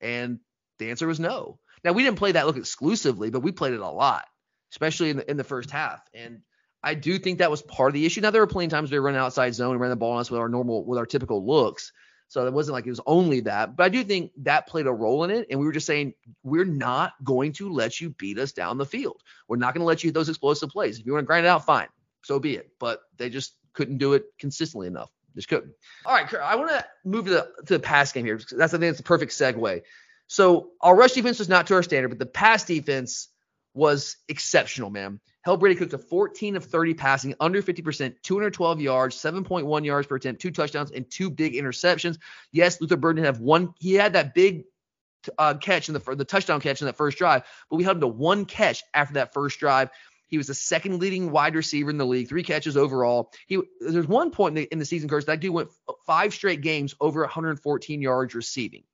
And the answer was no. Now we didn't play that look exclusively, but we played it a lot, especially in the in the first half. And I do think that was part of the issue. Now there were plenty of times we were running outside zone and running the ball on us with our normal with our typical looks. So it wasn't like it was only that, but I do think that played a role in it. And we were just saying we're not going to let you beat us down the field. We're not going to let you hit those explosive plays. If you want to grind it out, fine, so be it. But they just couldn't do it consistently enough. Just couldn't. All right, I want to move to the to the pass game here. That's I think it's a perfect segue. So our rush defense was not to our standard, but the pass defense was exceptional, man. Held Brady Cook to 14 of 30 passing, under 50%, 212 yards, 7.1 yards per attempt, two touchdowns, and two big interceptions. Yes, Luther Burden had one. He had that big uh, catch in the the touchdown catch in that first drive, but we held him to one catch after that first drive. He was the second leading wide receiver in the league, three catches overall. He there's one point in the, in the season, course that dude went five straight games over 114 yards receiving.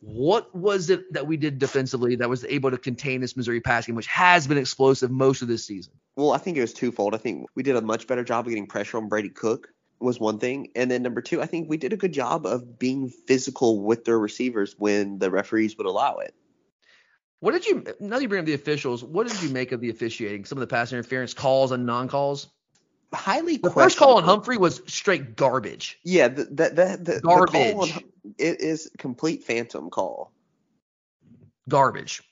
What was it that we did defensively that was able to contain this Missouri pass game, which has been explosive most of this season? Well, I think it was twofold. I think we did a much better job of getting pressure on Brady Cook was one thing, and then number two, I think we did a good job of being physical with their receivers when the referees would allow it. What did you? Now that you bring up the officials, what did you make of the officiating? Some of the pass interference calls and non-calls highly the first call on Humphrey was straight garbage. Yeah, the, the, the, the garbage. The on, it is complete phantom call. Garbage.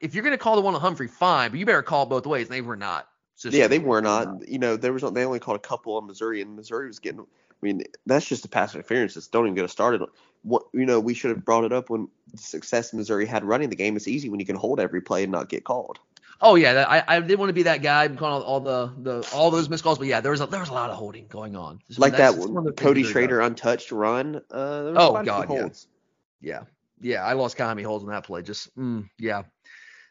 If you're gonna call the one on Humphrey, fine, but you better call both ways. They were not. yeah, they were not. You know, there was they only called a couple on Missouri, and Missouri was getting. I mean, that's just the pass interference. Just don't even get us started. What you know, we should have brought it up when success Missouri had running the game. It's easy when you can hold every play and not get called. Oh yeah, I, I didn't want to be that guy calling all, all, the the all those missed calls, but yeah, there was a, there was a lot of holding going on. like that Cody Schrader untouched run. Uh, oh god, yeah. yeah, yeah. I lost count how many holds in that play. Just mm, yeah,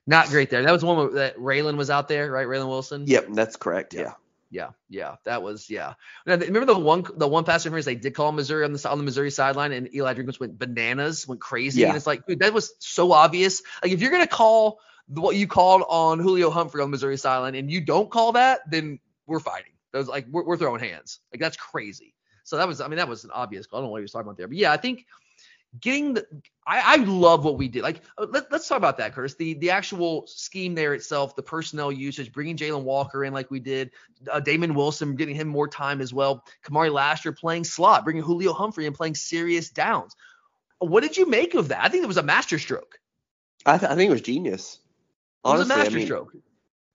not great there. That was one that Raylen was out there, right? Raylen Wilson. Yep, that's correct. Yeah. yeah. Yeah, yeah, that was yeah. Remember the one the one pass interference they did call Missouri on the on the Missouri sideline and Eli Drinkwitz went bananas, went crazy, yeah. and it's like dude, that was so obvious. Like if you're gonna call what you called on Julio Humphrey on Missouri sideline and you don't call that, then we're fighting. That was like we're, we're throwing hands. Like that's crazy. So that was I mean that was an obvious call. I don't know what he was talking about there, but yeah, I think getting the I, I love what we did. Like let, us talk about that, Curtis. The the actual scheme there itself, the personnel usage, bringing Jalon Walker in like we did, uh, Damon Wilson getting him more time as well, Kamari Lassiter playing slot, bringing Julio Humphrey and playing serious downs. What did you make of that? I think it was a masterstroke. I, th- I think it was genius. Honestly, it was a masterstroke. I mean,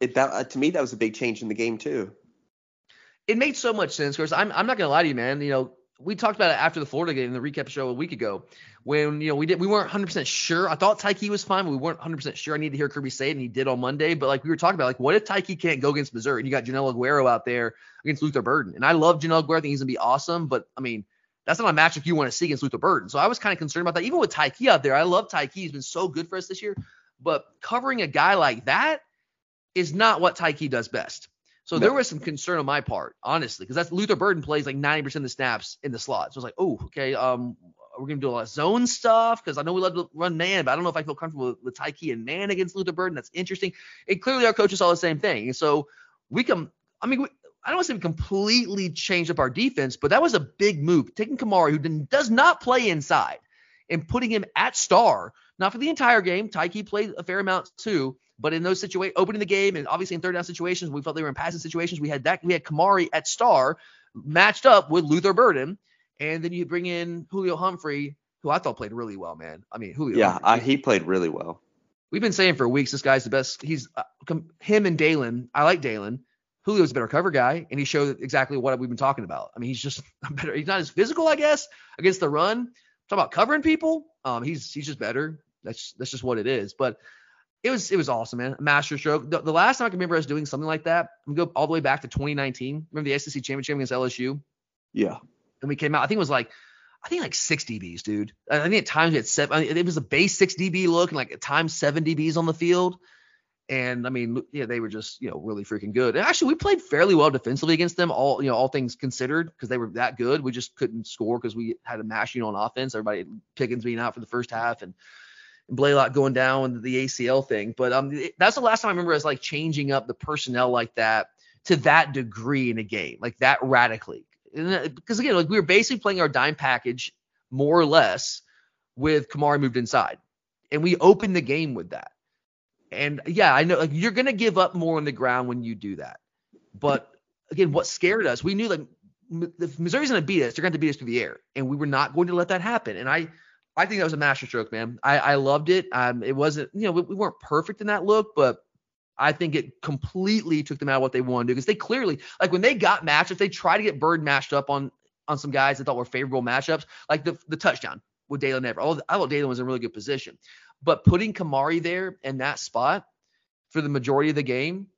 it, that, uh, to me, that was a big change in the game too. It made so much sense, because I'm, I'm not gonna lie to you, man. You know, we talked about it after the Florida game in the recap show a week ago when you know we did we weren't 100% sure. I thought Tyke was fine, but we weren't 100% sure. I need to hear Kirby say it, and he did on Monday. But like we were talking about, like what if Tyke can't go against Missouri, and you got Joenel Aguero out there against Luther Burden, and I love Joenel Aguero. I think he's gonna be awesome, but I mean that's not a matchup you want to see against Luther Burden. So I was kind of concerned about that. Even with Tyke out there, I love Tyke. He's been so good for us this year, but covering a guy like that is not what Tyke does best. So no. there was some concern on my part, honestly, because that's Luther Burden plays like 90% of the snaps in the slot. So I was like, oh, okay, um, we're gonna do a lot of zone stuff because I know we love to run man, but I don't know if I feel comfortable with, with Tyke and man against Luther Burden. That's interesting. And clearly our coaches saw the same thing. And so we can, I mean, we, I don't want to say we completely changed up our defense, but that was a big move. Taking Kamari, who does not play inside, and putting him at star, not for the entire game. Tyke played a fair amount too, but in those situations, opening the game and obviously in third down situations, we felt they were in passing situations. We had that. We had Kamari at star matched up with Luther Burden, and then you bring in Julio Humphrey, who I thought played really well, man. I mean, Julio. Yeah, I, he played really well. We've been saying for weeks this guy's the best. He's uh, him and Daylen. I like Daylen. Julio's a better cover guy, and he showed exactly what we've been talking about. I mean, he's just better. He's not as physical, I guess, against the run. Talk about covering people. Um, he's he's just better. That's that's just what it is. But it was it was awesome, man. A master stroke. The, the, last time I can remember us doing something like that, I'm gonna go all the way back to 2019. Remember the SEC championship against LSU? Yeah. And we came out. I think it was like I think like six DBs, dude. I think at times we had seven. I mean, it was a base six DB look, and like at times seven DBs on the field. And I mean, yeah, they were just you know really freaking good. And actually, we played fairly well defensively against them, all you know, all things considered, because they were that good. We just couldn't score because we had a mashing on offense. Everybody Pickens being out for the first half, and Blaylock going down with the ACL thing. But um, that's the last time I remember us like changing up the personnel like that to that degree in a game, like that radically. Because again, like we were basically playing our dime package more or less with Kamari moved inside, and we opened the game with that. And yeah, I know like you're gonna give up more on the ground when you do that. But again, what scared us, we knew like if Missouri's gonna beat us, they're gonna beat us through the air, and we were not going to let that happen. And I I think that was a masterstroke, man. I, I loved it. Um, it wasn't, you know, we, we, weren't perfect in that look, but I think it completely took them out of what they wanted to do because they clearly, like when they got matchups, they tried to get Bird matched up on on some guys that thought were favorable matchups, like the the touchdown with Daylen Everette. I thought Daylen was in a really good position, but putting Kamari there in that spot for the majority of the game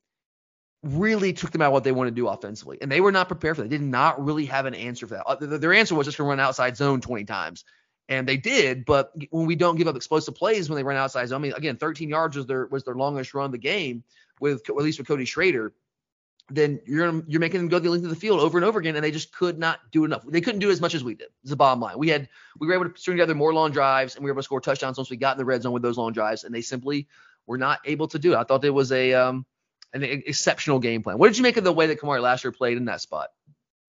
really took them out what they want to do offensively, and they were not prepared for that. They did not really have an answer for that. Uh, their answer was just to run outside zone 20 times and they did. But when we don't give up explosive plays when they run outside zone, I mean, again, 13 yards was their was their longest run of the game with at least with Cody Schrader. Then you're you're making them go the length of the field over and over again, and they just could not do enough. They couldn't do as much as we did. It's the bottom line. We had we were able to string together more long drives, and we were able to score touchdowns once we got in the red zone with those long drives, and they simply were not able to do it. I thought it was a um an exceptional game plan. What did you make of the way that Kamari Lassiter played in that spot?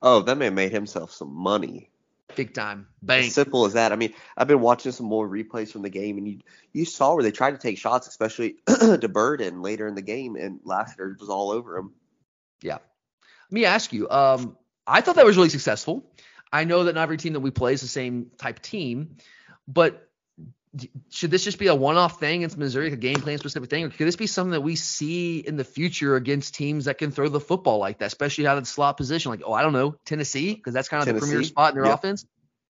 Oh, that man made himself some money big time. Bang. As simple as that. I mean, I've been watching some more replays from the game, and you you saw where they tried to take shots, especially to Burden later in the game, and Lassiter was all over him. Yeah. Let me ask you. Um, I thought that was really successful. I know that not every team that we play is the same type team, but should this just be a one-off thing against Missouri, a game plan specific thing, or could this be something that we see in the future against teams that can throw the football like that, especially out of the slot position? Like, oh, I don't know, Tennessee, because that's kind of Tennessee, the premier spot in their yep. offense.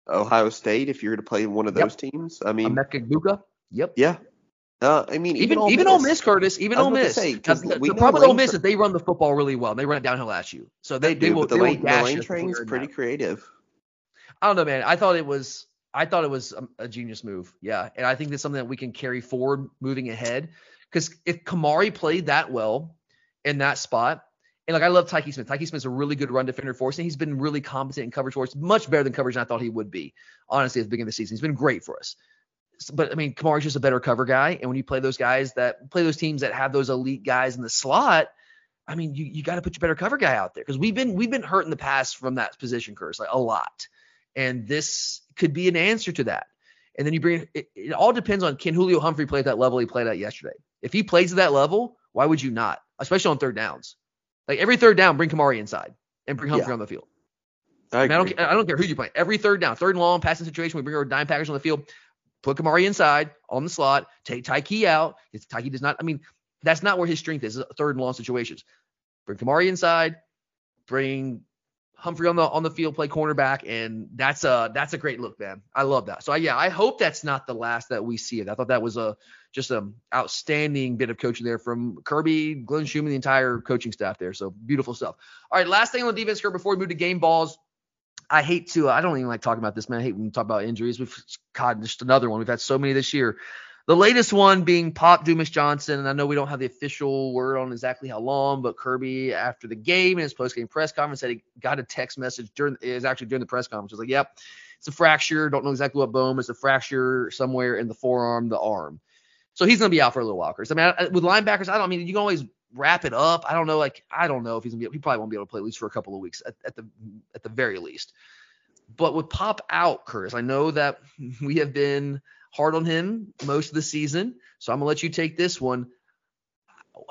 Ohio State, if you're to play one of those yep. teams, I mean, Emeka Yep. Yeah. Uh, I mean, even even, even Ole Miss, Curtis, even Ole Miss. Say, the, the problem with Ole Miss is they run the football really well. They run it downhill at you, so they they, will. The they lane, will the lane train's pretty creative. I don't know, man. I thought it was I thought it was a, a, genius move. Yeah. And I think that's something that we can carry forward moving ahead. Because if Kamari played that well in that spot, and like I love Tykee Smith. Tykee Smith's a really good run defender for us, and he's been really competent in coverage for us, much better than coverage than I thought he would be. Honestly, at the beginning of the season, he's been great for us. But I mean, Kamari's just a better cover guy, and when you play those guys that play those teams that have those elite guys in the slot, I mean, you you got to put your better cover guy out there because we've been we've been hurt in the past from that position curse like a lot, and this could be an answer to that. And then you bring it, it all depends on can Julio Humphrey play at that level he played at yesterday. If he plays at that level, why would you not? Especially on third downs. Like every third down, bring Kamari inside and bring Humphrey yeah. on the field. I, I, mean, I, don't, I don't care who you play. Every third down, third and long, passing situation, we bring our dime package on the field, put Kamari inside on the slot, take Tyke out. If Tyke does not, I mean, that's not where his strength is, third and long situations. Bring Kamari inside, bring Humphrey on the on the field play cornerback, and that's a that's a great look, man. I love that. So yeah, I hope that's not the last that we see of it. I thought that was a just an outstanding bit of coaching there from Kirby, Glenn Schumann, the entire coaching staff there. So beautiful stuff. All right, last thing on the defense, Kurt, before we move to game balls. I hate to. I don't even like talking about this, man. I hate when we talk about injuries. We've caught just another one. We've had so many this year. The latest one being Pop Dumas Johnson, and I know we don't have the official word on exactly how long, but Kirby after the game in his post-game press conference said he got a text message during is actually during the press conference. He was like, "Yep, it's a fracture. Don't know exactly what bone. It's a fracture somewhere in the forearm, the arm." So he's gonna be out for a little while. I mean, with linebackers, I don't I mean you can always wrap it up. I don't know, like I don't know if he's gonna be. He probably won't be able to play at least for a couple of weeks at, at the at the very least. But with Pop out, Curtis, I know that we have been hard on him most of the season. So I'm gonna let you take this one.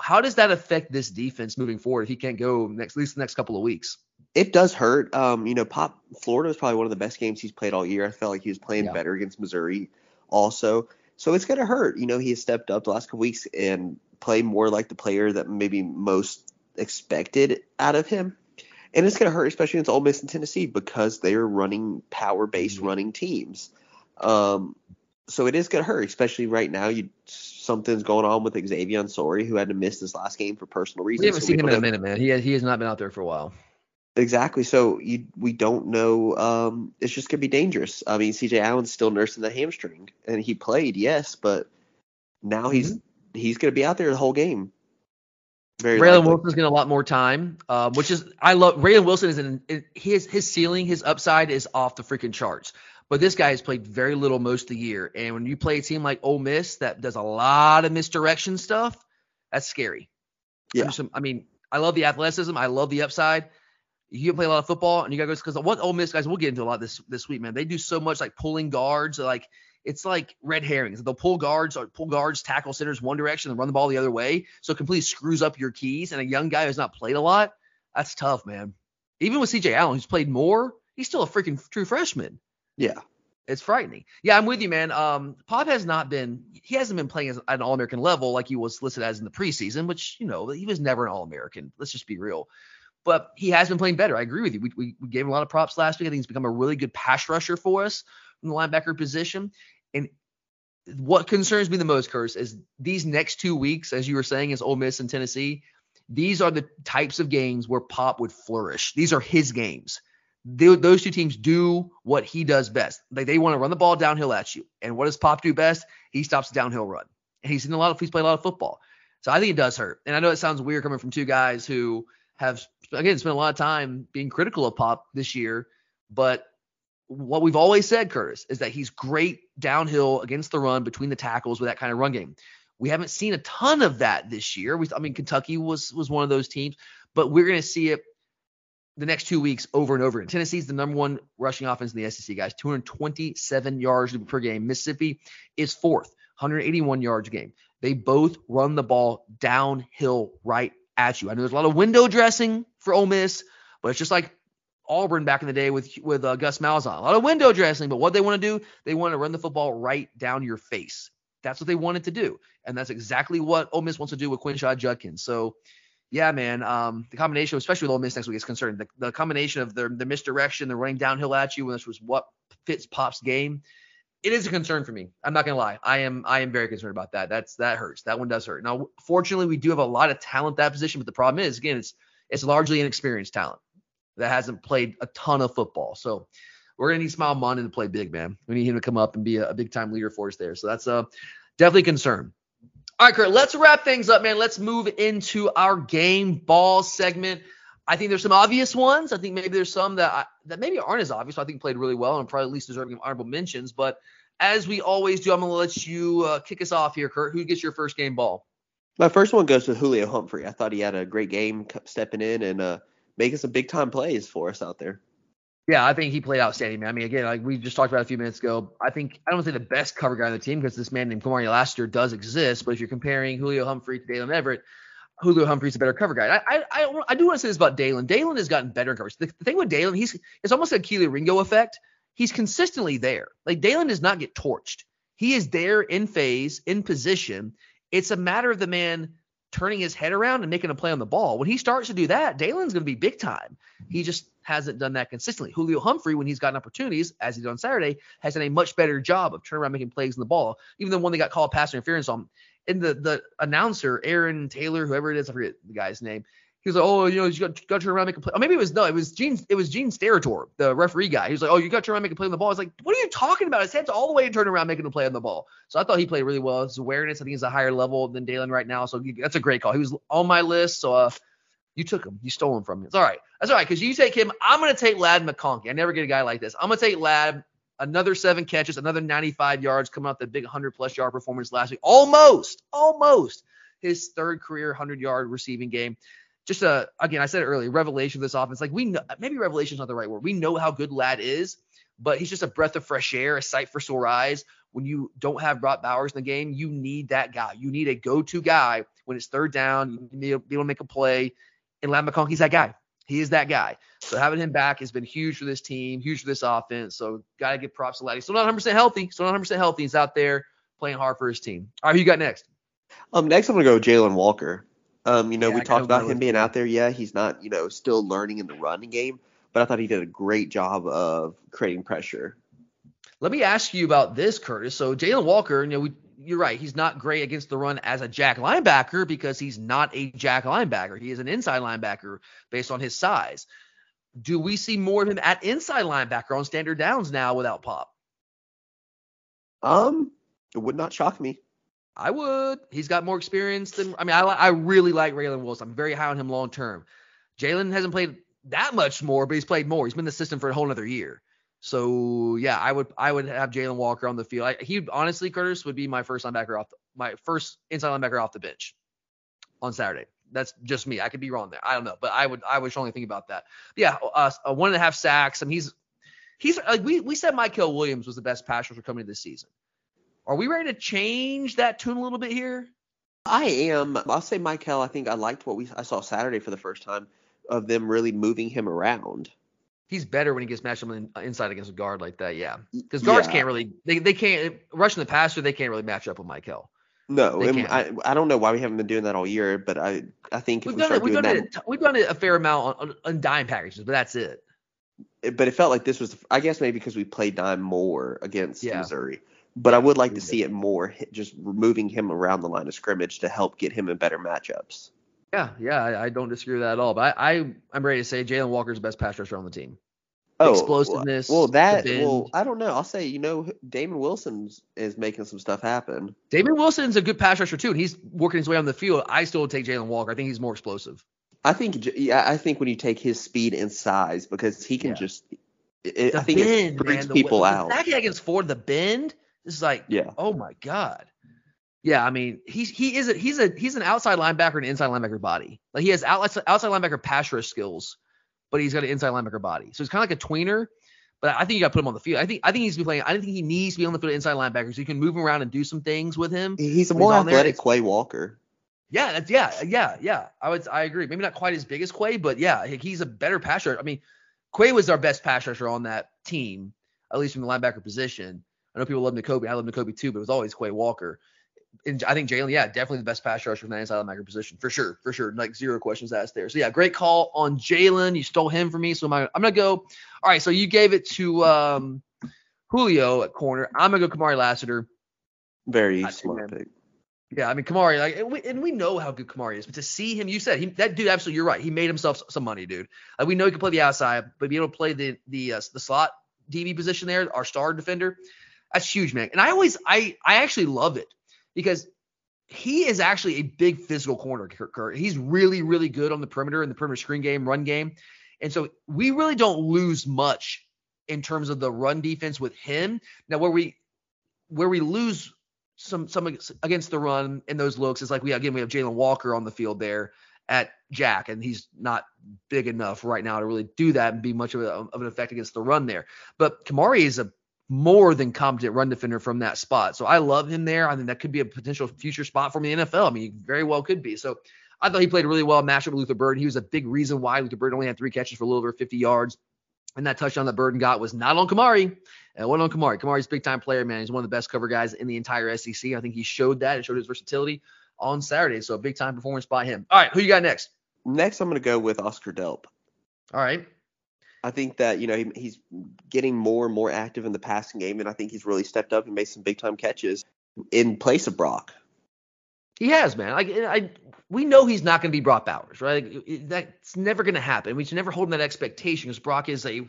How does that affect this defense moving forward if he can't go next at least the next couple of weeks? It does hurt. Um, you know, Pop Florida was probably one of the best games he's played all year. I felt like he was playing yeah. better against Missouri also. So it's gonna hurt. You know, he has stepped up the last couple weeks and played more like the player that maybe most expected out of him. And it's going to hurt, especially against Ole Miss and Tennessee, because they're running power-based mm-hmm. running teams. Um, so it is going to hurt, especially right now. You something's going on with Xavian Sorey, who had to miss this last game for personal reasons. We haven't so seen him in a minute, man. He has, he has not been out there for a while. Exactly. So you, we don't know. Um, it's just gonna be dangerous. I mean, C.J. Allen's still nursing the hamstring, and he played, yes, but now he's mm-hmm. He's gonna be out there the whole game. Very Raylen Wilson's getting a lot more time, um, which is I love. Raylen Wilson is in his his ceiling, his upside is off the freaking charts. But this guy has played very little most of the year. And when you play a team like Ole Miss that does a lot of misdirection stuff, that's scary. Yeah. I mean, I love the athleticism. I love the upside. You can play a lot of football, and you got to go because what Ole Miss guys. We'll get into a lot this this week, man. They do so much like pulling guards, like it's like red herrings. They'll pull guards or pull guards, tackle centers one direction and run the ball the other way. So it completely screws up your keys. And a young guy who's not played a lot, that's tough, man. Even with CJ Allen, who's played more, he's still a freaking true freshman. Yeah. It's frightening. Yeah, I'm with you, man. Um, Pop has not been, he hasn't been playing at an All American level like he was listed as in the preseason, which, you know, he was never an All American. Let's just be real. But he has been playing better. I agree with you. We, we, we gave him a lot of props last week. I think he's become a really good pass rusher for us from the linebacker position. And what concerns me the most, Curse, is these next two weeks, as you were saying, is Ole Miss and Tennessee. These are the types of games where Pop would flourish. These are his games they, those two teams do what he does best. Like they want to run the ball downhill at you. And what does Pop do best? He stops the downhill run. And he's in a lot of he's played a lot of football. So I think it does hurt. And I know it sounds weird coming from two guys who have again spent a lot of time being critical of Pop this year, but what we've always said, Curtis, is that he's great downhill against the run between the tackles with that kind of run game. We haven't seen a ton of that this year. We, I mean, Kentucky was was one of those teams, but we're going to see it the next two weeks over and over. And Tennessee's the number one rushing offense in the SEC, guys. 227 yards per game. Mississippi is fourth, 181 yards a game. They both run the ball downhill right at you. I know there's a lot of window dressing for Ole Miss, but it's just like Auburn back in the day with with uh, Gus Malzahn. A lot of window dressing, but what they want to do, they want to run the football right down your face. That's what they wanted to do, and that's exactly what Ole Miss wants to do with Quinshon Judkins. So yeah, man. Um, the combination, especially with Ole Miss next week, is concerned. The, the combination of the, the misdirection, the running downhill at you, which was what fits Pop's game. It is a concern for me. I'm not gonna lie. I am I am very concerned about that. That's that hurts. That one does hurt. Now, fortunately, we do have a lot of talent that position, but the problem is, again, it's it's largely inexperienced talent that hasn't played a ton of football. So we're gonna need Smael Mondon to play big, man. We need him to come up and be a, a big time leader for us there. So that's uh definitely a concern. All right, Kurt, let's wrap things up, man. Let's move into our game ball segment. I think there's some obvious ones. I think maybe there's some that I, that maybe aren't as obvious. I think played really well and probably at least deserving of honorable mentions. But as we always do, I'm gonna let you uh, kick us off here, Kurt. Who gets your first game ball? My first one goes to Julio Humphrey. I thought he had a great game stepping in and uh, making some big time plays for us out there. Yeah, I think he played outstanding, man. I mean, again, like we just talked about a few minutes ago, I think I don't say the best cover guy on the team because this man named Kamari Lassiter does exist. But if you're comparing Julio Humphrey to Daylen Everette, Julio Humphrey's a better cover guy. I I, I, I do want to say this about Daylen. Daylen has gotten better in coverage. The, the thing with Daylen, he's it's almost a Kelee Ringo effect. He's consistently there. Like Daylen does not get torched. He is there in phase, in position. It's a matter of the man turning his head around and making a play on the ball. When he starts to do that, Daylen's going to be big time. He just hasn't done that consistently. Julio Humphrey, when he's gotten opportunities, as he did on Saturday, has done a much better job of turning around making plays in the ball. Even the one they got called pass interference on. And the the announcer, Aaron Taylor, whoever it is, I forget the guy's name. He was like, oh, you know, you got, got to turn around and make a play. Or maybe it was no, it was Gene, it was Gene Steratore, the referee guy. He was like, oh, you got to turn around and make a play on the ball. I was like, what are you talking about? His head's all the way turning around making a play on the ball. So I thought he played really well. His awareness, I think, is a higher level than Daylen right now. So that's a great call. He was on my list. So uh, you took him. You stole him from me. It's all right. That's all right. Because you take him. I'm going to take Ladd McConkey. I never get a guy like this. I'm going to take Ladd. Another seven catches, another 95 yards coming off the big 100 plus yard performance last week. Almost, almost his third career 100 yard receiving game. Just a again, I said it earlier, revelation of this offense. Like we know, maybe revelation is not the right word. We know how good Ladd is, but he's just a breath of fresh air, a sight for sore eyes. When you don't have Brock Bowers in the game, you need that guy. You need a go-to guy when it's third down. You need to be able to make a play and Ladd McConkey's that guy. He is that guy. So having him back has been huge for this team, huge for this offense. So got to give props to Laddie. Still not 100% healthy. Still not 100% healthy. He's out there playing hard for his team. All right, who you got next? Um, next I'm gonna go Jalen Walker. Um, you know, yeah, we talked about him being out there. Yeah, he's not, you know, still learning in the running game, but I thought he did a great job of creating pressure. Let me ask you about this, Curtis. So Jalon Walker, you know, we you're right. He's not great against the run as a jack linebacker because he's not a jack linebacker. He is an inside linebacker based on his size. Do we see more of him at inside linebacker on standard downs now without Pop? Um, it would not shock me. I would. He's got more experience than. I mean, I I really like Raylen Wilson. I'm very high on him long term. Jalon hasn't played that much more, but he's played more. He's been in the system for a whole other year. So yeah, I would I would have Jalon Walker on the field. I, he honestly, Curtis would be my first linebacker off the, my first inside linebacker off the bench on Saturday. That's just me. I could be wrong there. I don't know, but I would I would strongly think about that. But yeah, uh, uh, one and a half sacks. I mean, he's he's like we we said Mykel Williams was the best pass rusher coming into this season. Are we ready to change that tune a little bit here? I am. I'll say Mykel. I think I liked what we I saw Saturday for the first time of them really moving him around. He's better when he gets matched up in, uh, inside against a guard like that. Yeah, because guards yeah. can't really they, they can't rushing the passer. They can't really match up with Mykel. No, I, I don't know why we haven't been doing that all year, but I I think we've done it. We've done that, it. We've done it a fair amount on, on dime packages, but that's it. it. But it felt like this was, I guess, maybe because we played dime more against yeah. Missouri. But I would like to see it more, just moving him around the line of scrimmage to help get him in better matchups. Yeah, yeah, I, I don't disagree with that at all. But I, I I'm ready to say Jalon Walker's the best pass rusher on the team oh, explosiveness. Well, that well, I don't know. I'll say you know Damon Wilson is making some stuff happen. Damon Wilson's a good pass rusher too, and he's working his way on the field. I still would take Jalon Walker. I think he's more explosive. I think yeah, I think when you take his speed and size because he can yeah. just it, I think bend, it freaks man, people the, out. That against Ford the bend is like yeah. Oh my god. Yeah, I mean he's he is a, he's a he's an outside linebacker and inside linebacker body. Like he has outside outside linebacker pass rush skills but he's got an inside linebacker body. So he's kind of like a tweener. But I think you got to put him on the field. I think I think he's be playing. I don't think he needs to be on the field inside linebacker, so you can move him around and do some things with him. He's a more he's athletic Quay Walker. Yeah, that's yeah, yeah, yeah. I would I agree. Maybe not quite as big as Quay, but yeah, he's a better pass rusher. I mean, Quay was our best pass rusher on that team, at least from the linebacker position. I know people love Nakobe. I love Nakobe too, but it was always Quay Walker and I think Jalon, yeah, definitely the best pass rusher from that inside linebacker position for sure, for sure. Like zero questions asked there. So yeah, great call on Jalon. You stole him from me, so I'm gonna, I'm gonna go. All right, so you gave it to um, Julio at corner. I'm gonna go Kamari Lassiter. Very I smart pick. Yeah, I mean Kamari, like, and we, and we, know how good Kamari is, but to see him, you said he, that dude, absolutely, you're right. He made himself some money, dude. Like we know he can play the outside, but be able to play the the uh, the slot DB position there, our star defender, that's huge, man. And I always, I I actually love it because he is actually a big physical corner, Kurt. He's really, really good on the perimeter in the perimeter screen game, run game. And so we really don't lose much in terms of the run defense with him. Now where we where we lose some some against the run in those looks is like we again we have Jalon Walker on the field there at Jack, and he's not big enough right now to really do that and be much of, a, of an effect against the run there. But Kamari is a more than competent run defender from that spot. So I love him there. I think that could be a potential future spot for me in the NFL. I mean, he very well could be. So I thought he played really well matchup with Luther Burden. He was a big reason why Luther Burden only had three catches for a little over 50 yards. And that touchdown that Burden got was not on Kamari. It went on Kamari. Kamari's big time player, man. He's one of the best cover guys in the entire SEC. I think he showed that and showed his versatility on Saturday. So a big time performance by him. All right, who you got next? Next, I'm going to go with Oscar Delp. All right. I think that you know he, he's getting more and more active in the passing game, and I think he's really stepped up and made some big time catches in place of Brock. He has, man. Like I, we know he's not going to be Brock Bowers, right? That's never going to happen. We should never hold that expectation because Brock is a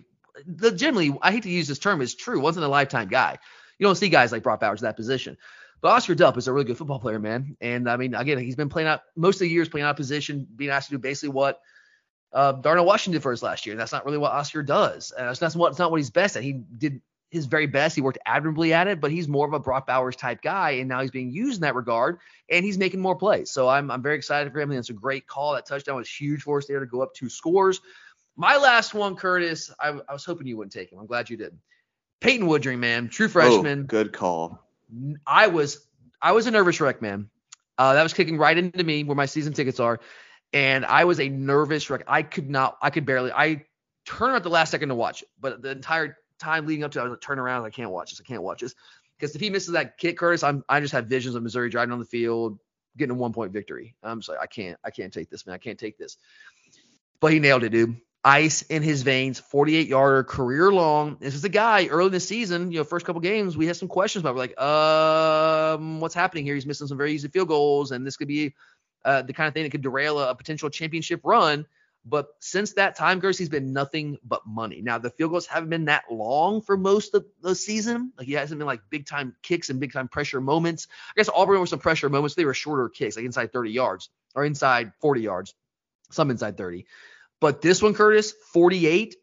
legitimately. I hate to use this term, is true, once in a lifetime guy. You don't see guys like Brock Bowers in that position. But Oscar Delp is a really good football player, man. And I mean, again, he's been playing out most of the years playing out position, being asked to do basically what uh, Darnell Washington for his last year. That's not really what Oscar does. Uh, that's what it's not what he's best at. He did his very best. He worked admirably at it, but he's more of a Brock Bowers type guy, and now he's being used in that regard, and he's making more plays. So I'm I'm very excited for him. And it's a great call. That touchdown was huge for us there to go up two scores. My last one, Curtis. I, I was hoping you wouldn't take him. I'm glad you did. Peyton Woodring, man, true freshman. Oh, good call. I was I was a nervous wreck, man. Uh, that was kicking right into me where my season tickets are and I was a nervous wreck. I could not, I could barely, I turned at the last second to watch it, but the entire time leading up to it, I was like, turn around, I can't watch this, I can't watch this. Because if he misses that kick, Curtis, I'm, I just have visions of Missouri driving on the field, getting a one point victory. I'm just like, I can't, I can't take this, man. I can't take this. But he nailed it, dude. Ice in his veins, 48 yarder, career long. This is a guy early in the season, you know, first couple games, we had some questions about. We're like, um, what's happening here? He's missing some very easy field goals, and this could be uh, the kind of thing that could derail a, a, potential championship run. But since that time, Gerst, he's been nothing but money. Now the field goals haven't been that long for most of the season. Like he hasn't been like big time kicks and big time pressure moments. I guess Auburn were some pressure moments. They were shorter kicks, like inside 30 yards or inside 40 yards, some inside 30. But this one, Curtis, 48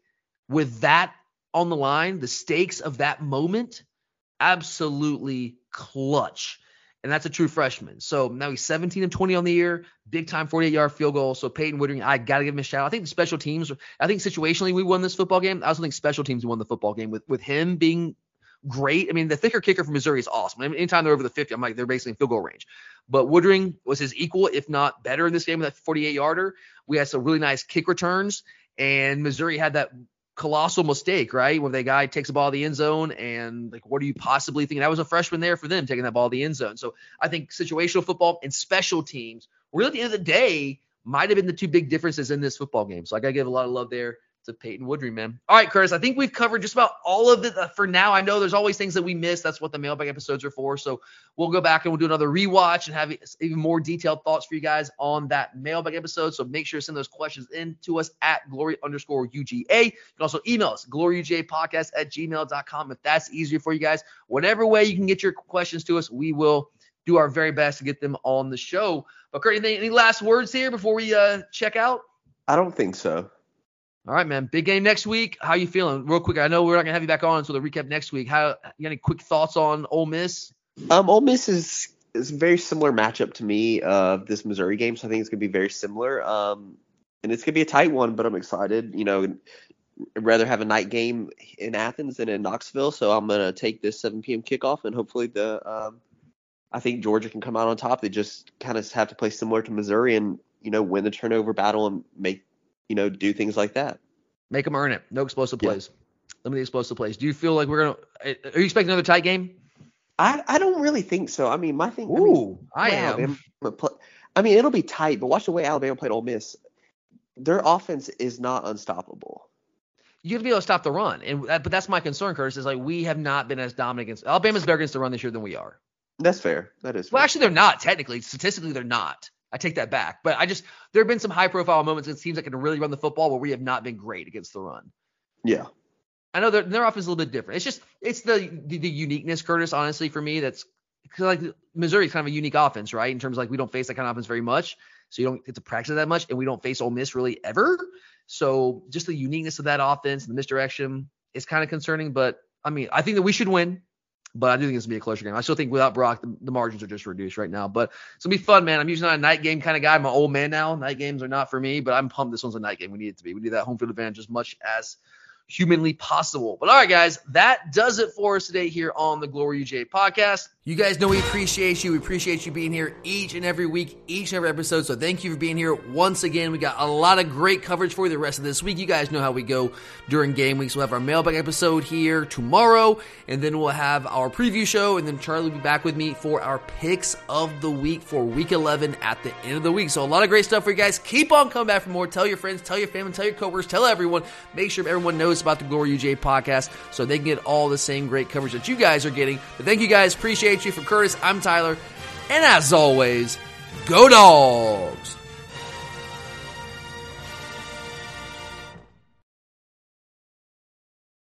with that on the line, the stakes of that moment, absolutely clutch. And that's a true freshman. So now he's 17 of 20 on the year, big time 48 yard field goal. So Peyton Woodring, I got to give him a shout. Out. I think the special teams, I think situationally we won this football game. I also think special teams won the football game with, with him being great. I mean, the thicker kicker from Missouri is awesome. I mean, anytime they're over the 50, I'm like, they're basically in field goal range. But Woodring was his equal, if not better, in this game with that 48 yarder. We had some really nice kick returns, and Missouri had that colossal mistake, right? When the guy takes the ball in the end zone and like, what are you possibly thinking? That was a freshman there for them taking that ball in the end zone. So I think situational football and special teams, really at the end of the day, might have been the two big differences in this football game. So I got to give a lot of love there to Peyton Woodring, man. All right, Curtis, I think we've covered just about all of it for now. I know there's always things that we miss. That's what the mailbag episodes are for. So we'll go back and we'll do another rewatch and have even more detailed thoughts for you guys on that mailbag episode. So make sure to send those questions in to us at glory underscore UGA. You can also email us, gloryugapodcast at gmail.com if that's easier for you guys. Whatever way you can get your questions to us, we will do our very best to get them on the show. But Kurt, anything, any last words here before we uh, check out? I don't think so. All right, man. Big game next week. How you feeling? Real quick. I know we're not gonna have you back on, so the recap next week. How you got any quick thoughts on Ole Miss? Um, Ole Miss is is a very similar matchup to me of uh, this Missouri game, so I think it's gonna be very similar. Um, and it's gonna be a tight one, but I'm excited. You know, I'd rather have a night game in Athens than in Knoxville, so I'm gonna take this 7 p.m. kickoff, and hopefully the um, I think Georgia can come out on top. They just kind of have to play similar to Missouri and you know win the turnover battle and make you know, do things like that. Make them earn it. No explosive plays. Yeah. the explosive plays. Do you feel like we're gonna? Eh, are you expecting another tight game? I I don't really think so. I mean, my thing. Ooh, I, mean, I am. I mean, it'll be tight, but watch the way Alabama played Ole Miss. Their offense is not unstoppable. You have to be able to stop the run, and but that's my concern, Curtis. Is like we have not been as dominant against Alabama's better against the run this year than we are. That's fair. That is. Fair. Well, actually, they're not technically. Statistically, they're not. I take that back. But I just there have been some high profile moments. It seems like it can really run the football where we have not been great against the run. Yeah. I know their their offense is a little bit different. It's just it's the the, the uniqueness, Curtis. Honestly, for me, that's because like Missouri is kind of a unique offense, right? In terms of like we don't face that kind of offense very much, so you don't get to practice that much, and we don't face Ole Miss really ever. So just the uniqueness of that offense and the misdirection is kind of concerning. But I mean, I think that we should win. But I do think it's gonna be a closer game. I still think without Brock, the, the, margins are just reduced right now. But it's gonna be fun, man. I'm usually not a night game kind of guy. I'm an old man now. Night games are not for me, but I'm pumped. This one's a night game. We need it to be. We need that home field advantage as much as humanly possible. But all right, guys, that does it for us today here on the Glory UGA podcast. You guys know we appreciate you. We appreciate you being here each and every week, each and every episode. So thank you for being here once again. We got a lot of great coverage for you the rest of this week. You guys know how we go during game weeks. We'll have our mailbag episode here tomorrow, and then we'll have our preview show, and then Charlie will be back with me for our picks of the week for week 11 at the end of the week. So a lot of great stuff for you guys. Keep on coming back for more. Tell your friends, tell your family, tell your coworkers, tell everyone. Make sure everyone knows about the Glory UGA podcast so they can get all the same great coverage that you guys are getting. But thank you guys. Appreciate you. For Curtis, I'm Tyler. And as always, go dogs!